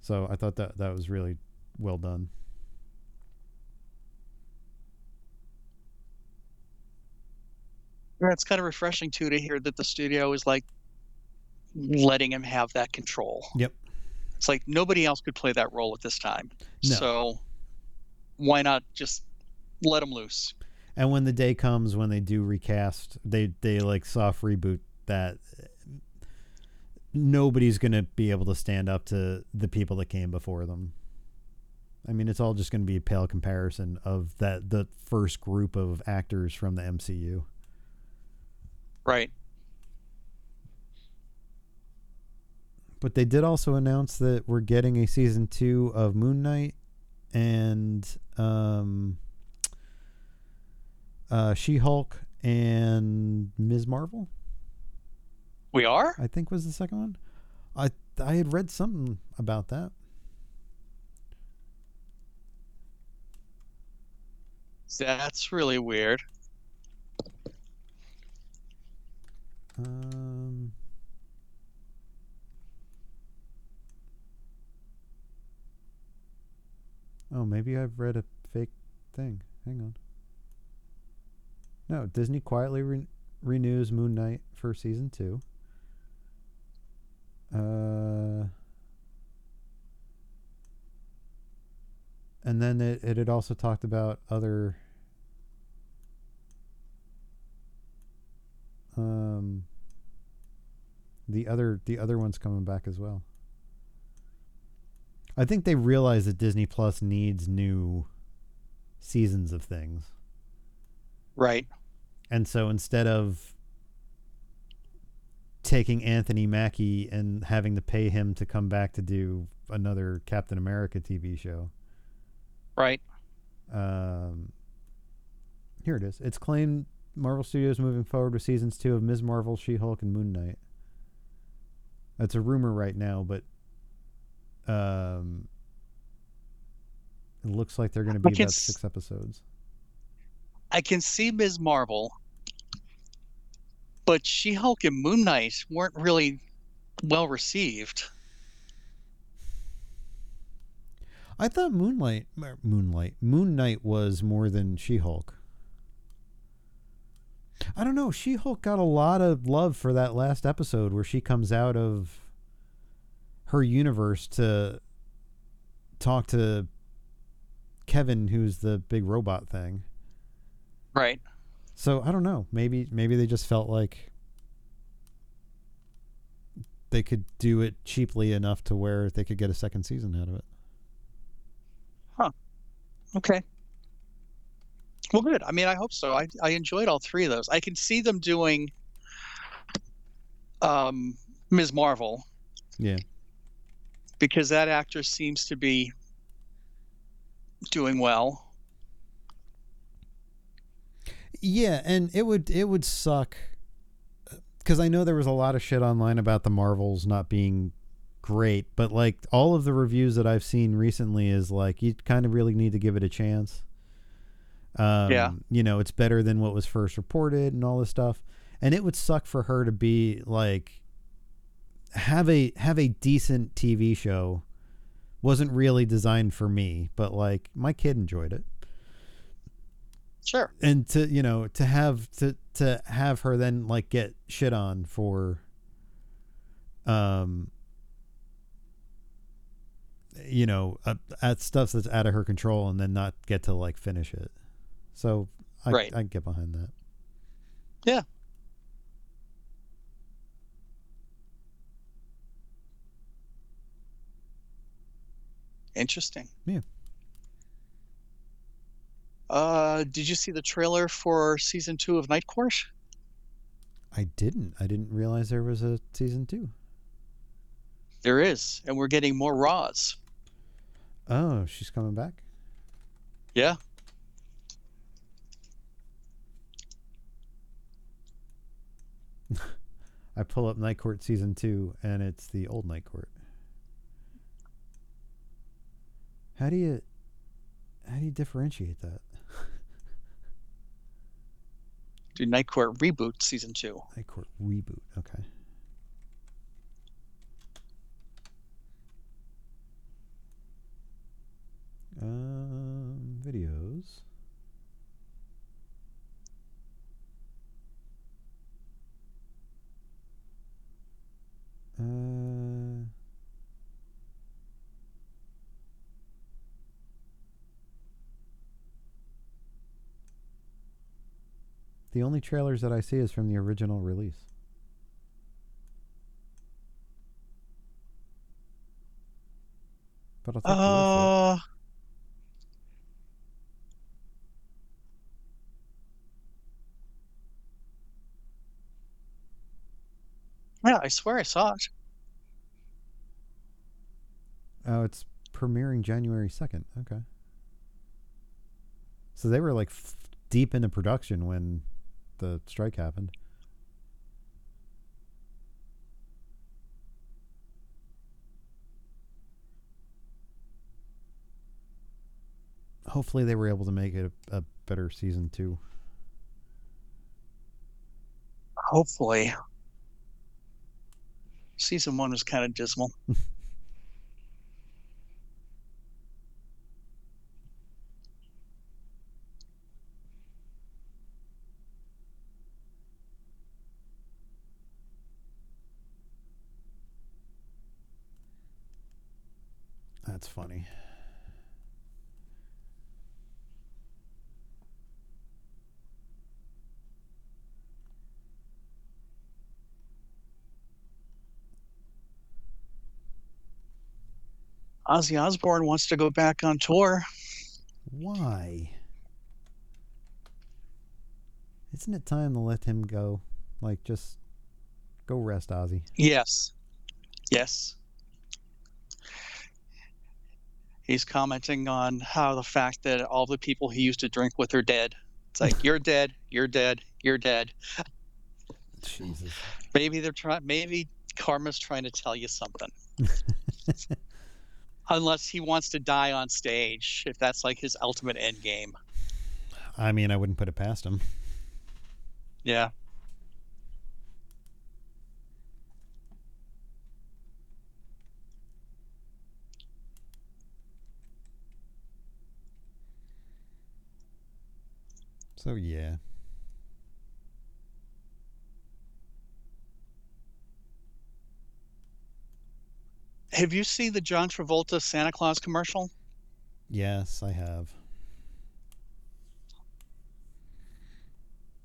So I thought that that was really well done. Yeah, it's kind of refreshing too to hear that the studio is like letting him have that control. Yep. It's like nobody else could play that role at this time. No. So why not just let them loose? And when the day comes when they do recast, they they like soft reboot that nobody's going to be able to stand up to the people that came before them. I mean, it's all just going to be a pale comparison of that the first group of actors from the MCU. Right. But they did also announce that we're getting a season 2 of Moon Knight and um uh She-Hulk and Ms. Marvel. We are? I think was the second one. I I had read something about that. That's really weird. Um, oh, maybe I've read a fake thing. Hang on. No, Disney quietly re- renews Moon Knight for season two. Uh, and then it, it had also talked about other um the other the other one's coming back as well. I think they realize that Disney Plus needs new seasons of things. Right. And so instead of taking Anthony Mackie and having to pay him to come back to do another Captain America TV show, Right. um, here it is. It's claimed Marvel Studios moving forward with seasons two of Ms. Marvel, She Hulk, and Moon Knight. That's a rumor right now, but um, it looks like they're going to be about six episodes. I can see Ms. Marvel, but She Hulk and Moon Knight weren't really well received. I thought Moonlight, Moonlight, Moon Knight was more than She Hulk. I don't know. She Hulk got a lot of love for that last episode where she comes out of her universe to talk to Kevin, who's the big robot thing. Right. So I don't know. Maybe maybe they just felt like they could do it cheaply enough to where they could get a second season out of it. Huh. Okay. Well, good. I mean, I hope so. I I enjoyed all three of those. I can see them doing um, Ms. Marvel Yeah. Because that actress seems to be doing well. Yeah, and it would it would suck because I know there was a lot of shit online about the Marvels not being great, but like all of the reviews that I've seen recently is like you kind of really need to give it a chance. Um, Yeah. you know, it's better than what was first reported and all this stuff, and it would suck for her to be like have a have a decent TV show. Wasn't really designed for me, but like my kid enjoyed it Sure. and to you know to have to to have her then like get shit on for um you know uh, at stuff that's out of her control and then not get to like finish it so i Right. i get behind that Yeah. Interesting. Yeah. Uh, did you see the trailer for season two of Night Court? I didn't. I didn't realize there was a season two. There is, and we're getting more Roz. Oh, she's coming back. Yeah. [LAUGHS] I pull up Night Court season two, and it's the old Night Court. How do you, how do you differentiate that? Do Night Court reboot season two. Night Court reboot. Okay. Um, videos. Uh, the only trailers that I see is from the original release. But I'll take your word for it. Uh, yeah, I swear I saw it. Oh, it's premiering January 2nd. Okay. So they were like f- deep into production when the strike happened. Hopefully they were able to make it a, a better season 2. Hopefully. Season one was kind of dismal. [LAUGHS] That's funny. Ozzy Osbourne wants to go back on tour. Why? Isn't it time to let him go? Like, just go rest, Ozzy. Yes. Yes. He's commenting on how the fact that all the people he used to drink with are dead. It's like you're dead, you're dead, you're dead. Jesus. Maybe they're trying. Maybe karma's trying to tell you something. [LAUGHS] Unless he wants to die on stage, if that's like his ultimate end game. I mean, I wouldn't put it past him. Yeah. So, yeah. Have you seen the John Travolta Santa Claus commercial? Yes, I have.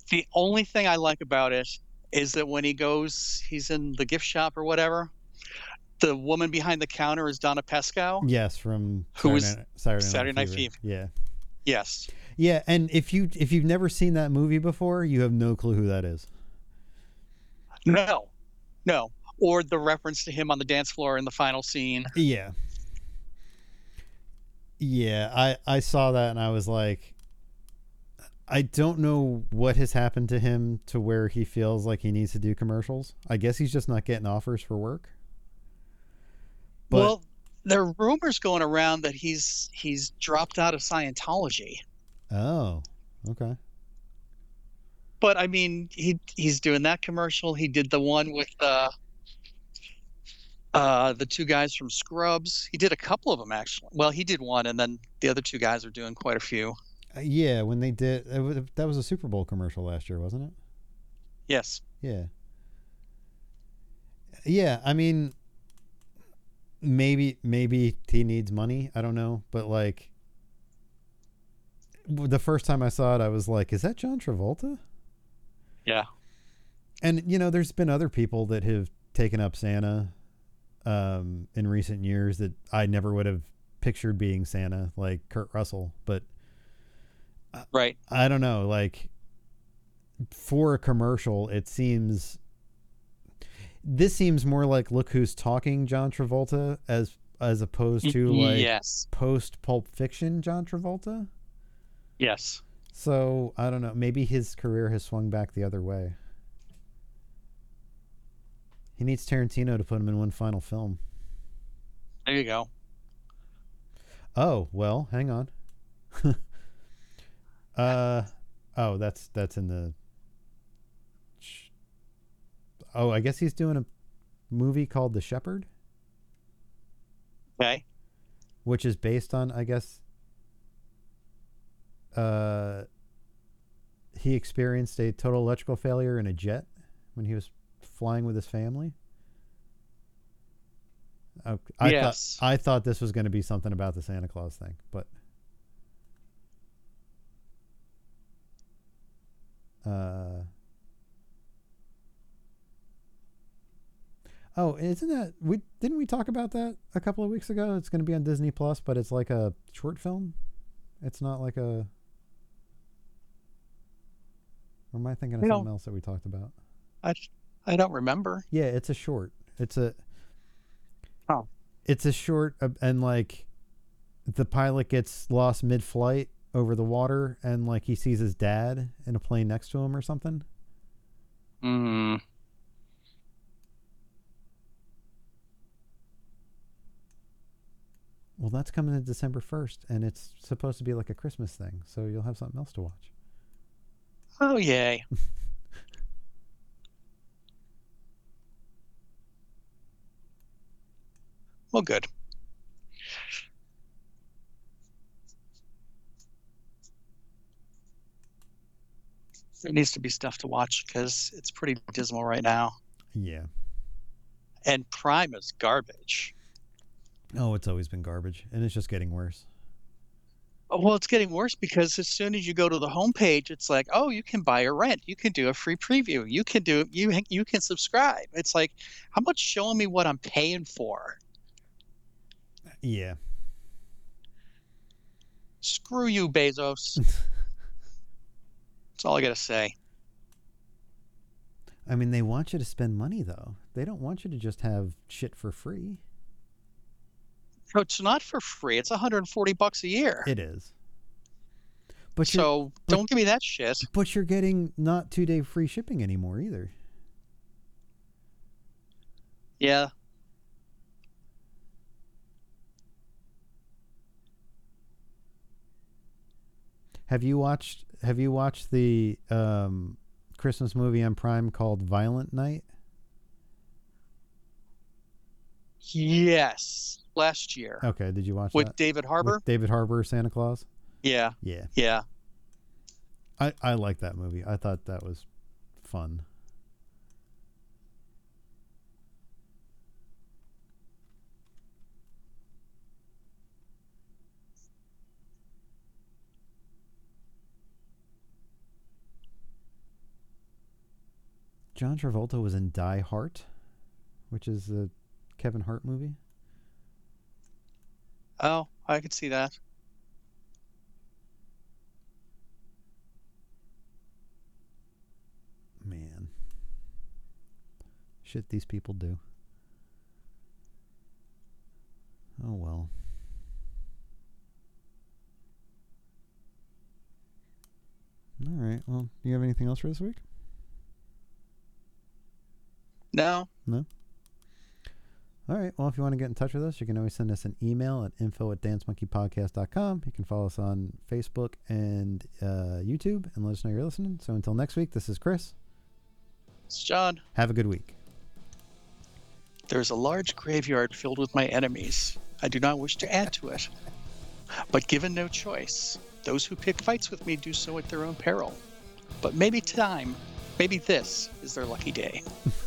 The only thing I like about it is that when he goes, he's in the gift shop or whatever. The woman behind the counter is Donna Pescow. Yes, from Who Saturday, is Night- Saturday, Saturday Night Night Fever. Yeah. Yes. Yeah, and if you if you've never seen that movie before, you have no clue who that is. No. No. Or the reference to him on the dance floor in the final scene. Yeah. Yeah, I I saw that and I was like I don't know what has happened to him to where he feels like he needs to do commercials. I guess he's just not getting offers for work. But well, there are rumors going around that he's he's dropped out of Scientology. Oh, okay. But I mean, he he's doing that commercial. He did the one with the uh, the two guys from Scrubs. He did a couple of them actually. Well, he did one, and then the other two guys are doing quite a few. Uh, yeah, when they did it was, that was a Super Bowl commercial last year, wasn't it? Yes. Yeah. Yeah, I mean maybe maybe he needs money, I don't know, but like the first time I saw it I was like, is that John Travolta? Yeah. And you know, there's been other people that have taken up Santa um in recent years that I never would have pictured being Santa, like Kurt Russell, but Right. I don't know, like for a commercial, it seems this seems more like look who's talking John Travolta as as opposed to like yes. post Pulp Fiction John Travolta. Yes. So I don't know. Maybe his career has swung back the other way. He needs Tarantino to put him in one final film. There you go. Oh well, hang on. [LAUGHS] uh, oh, that's that's in the. Oh, I guess he's doing a movie called The Shepherd, Okay. which is based on, I guess. Uh, he experienced a total electrical failure in a jet when he was flying with his family. Oh, I Yes. thought I thought this was going to be something about the Santa Claus thing, but uh Oh, isn't that we didn't we talk about that a couple of weeks ago? It's going to be on Disney Plus, but it's like a short film. It's not like a Or am I thinking of I something else that we talked about? I I don't remember. Yeah, it's a short. It's a. Oh. It's a short, uh, and like, the pilot gets lost mid-flight over the water, and like he sees his dad in a plane next to him or something. Hmm. Well, that's coming in December first, and it's supposed to be like a Christmas thing, so you'll have something else to watch. Oh yay. well, good. There needs to be stuff to watch because it's pretty dismal right now. Yeah. And Prime is garbage. Oh, it's always been garbage, and it's just getting worse. Well, it's getting worse because as soon as you go to the homepage, it's like, oh, you can buy or rent. You can do a free preview. You can do you you can subscribe. It's like, how much showing me what I'm paying for? Yeah. Screw you, Bezos. [LAUGHS] That's all I gotta say. I mean, they want you to spend money though. They don't want you to just have shit for free. It's not for free. It's 140 bucks a year. It is. But so but- don't give me that shit. but you're getting not two day free shipping anymore either. Yeah. Have you watched Have you watched the um, Christmas movie on Prime called Violent Night? Yes. Last year Okay, did you watch with that? David Harbour. With David Harbour, Santa Claus. Yeah. Yeah, Yeah. I I like that movie. I thought that was fun. John Travolta was in Die Hart, which is a Kevin Hart movie. Oh, I could see that. Man. Shit these people do. Oh well. All right. Well, do you have anything else for this week? No. No. All right. Well, if you want to get in touch with us, you can always send us an email at info at dancemonkeypodcast.com. You can follow us on Facebook and uh, YouTube and let us know you're listening. So until next week, this is Chris. It's John. Have a good week. There's a large graveyard filled with my enemies. I do not wish to add to it. But given no choice, those who pick fights with me do so at their own peril. But maybe time, maybe this is their lucky day. [LAUGHS]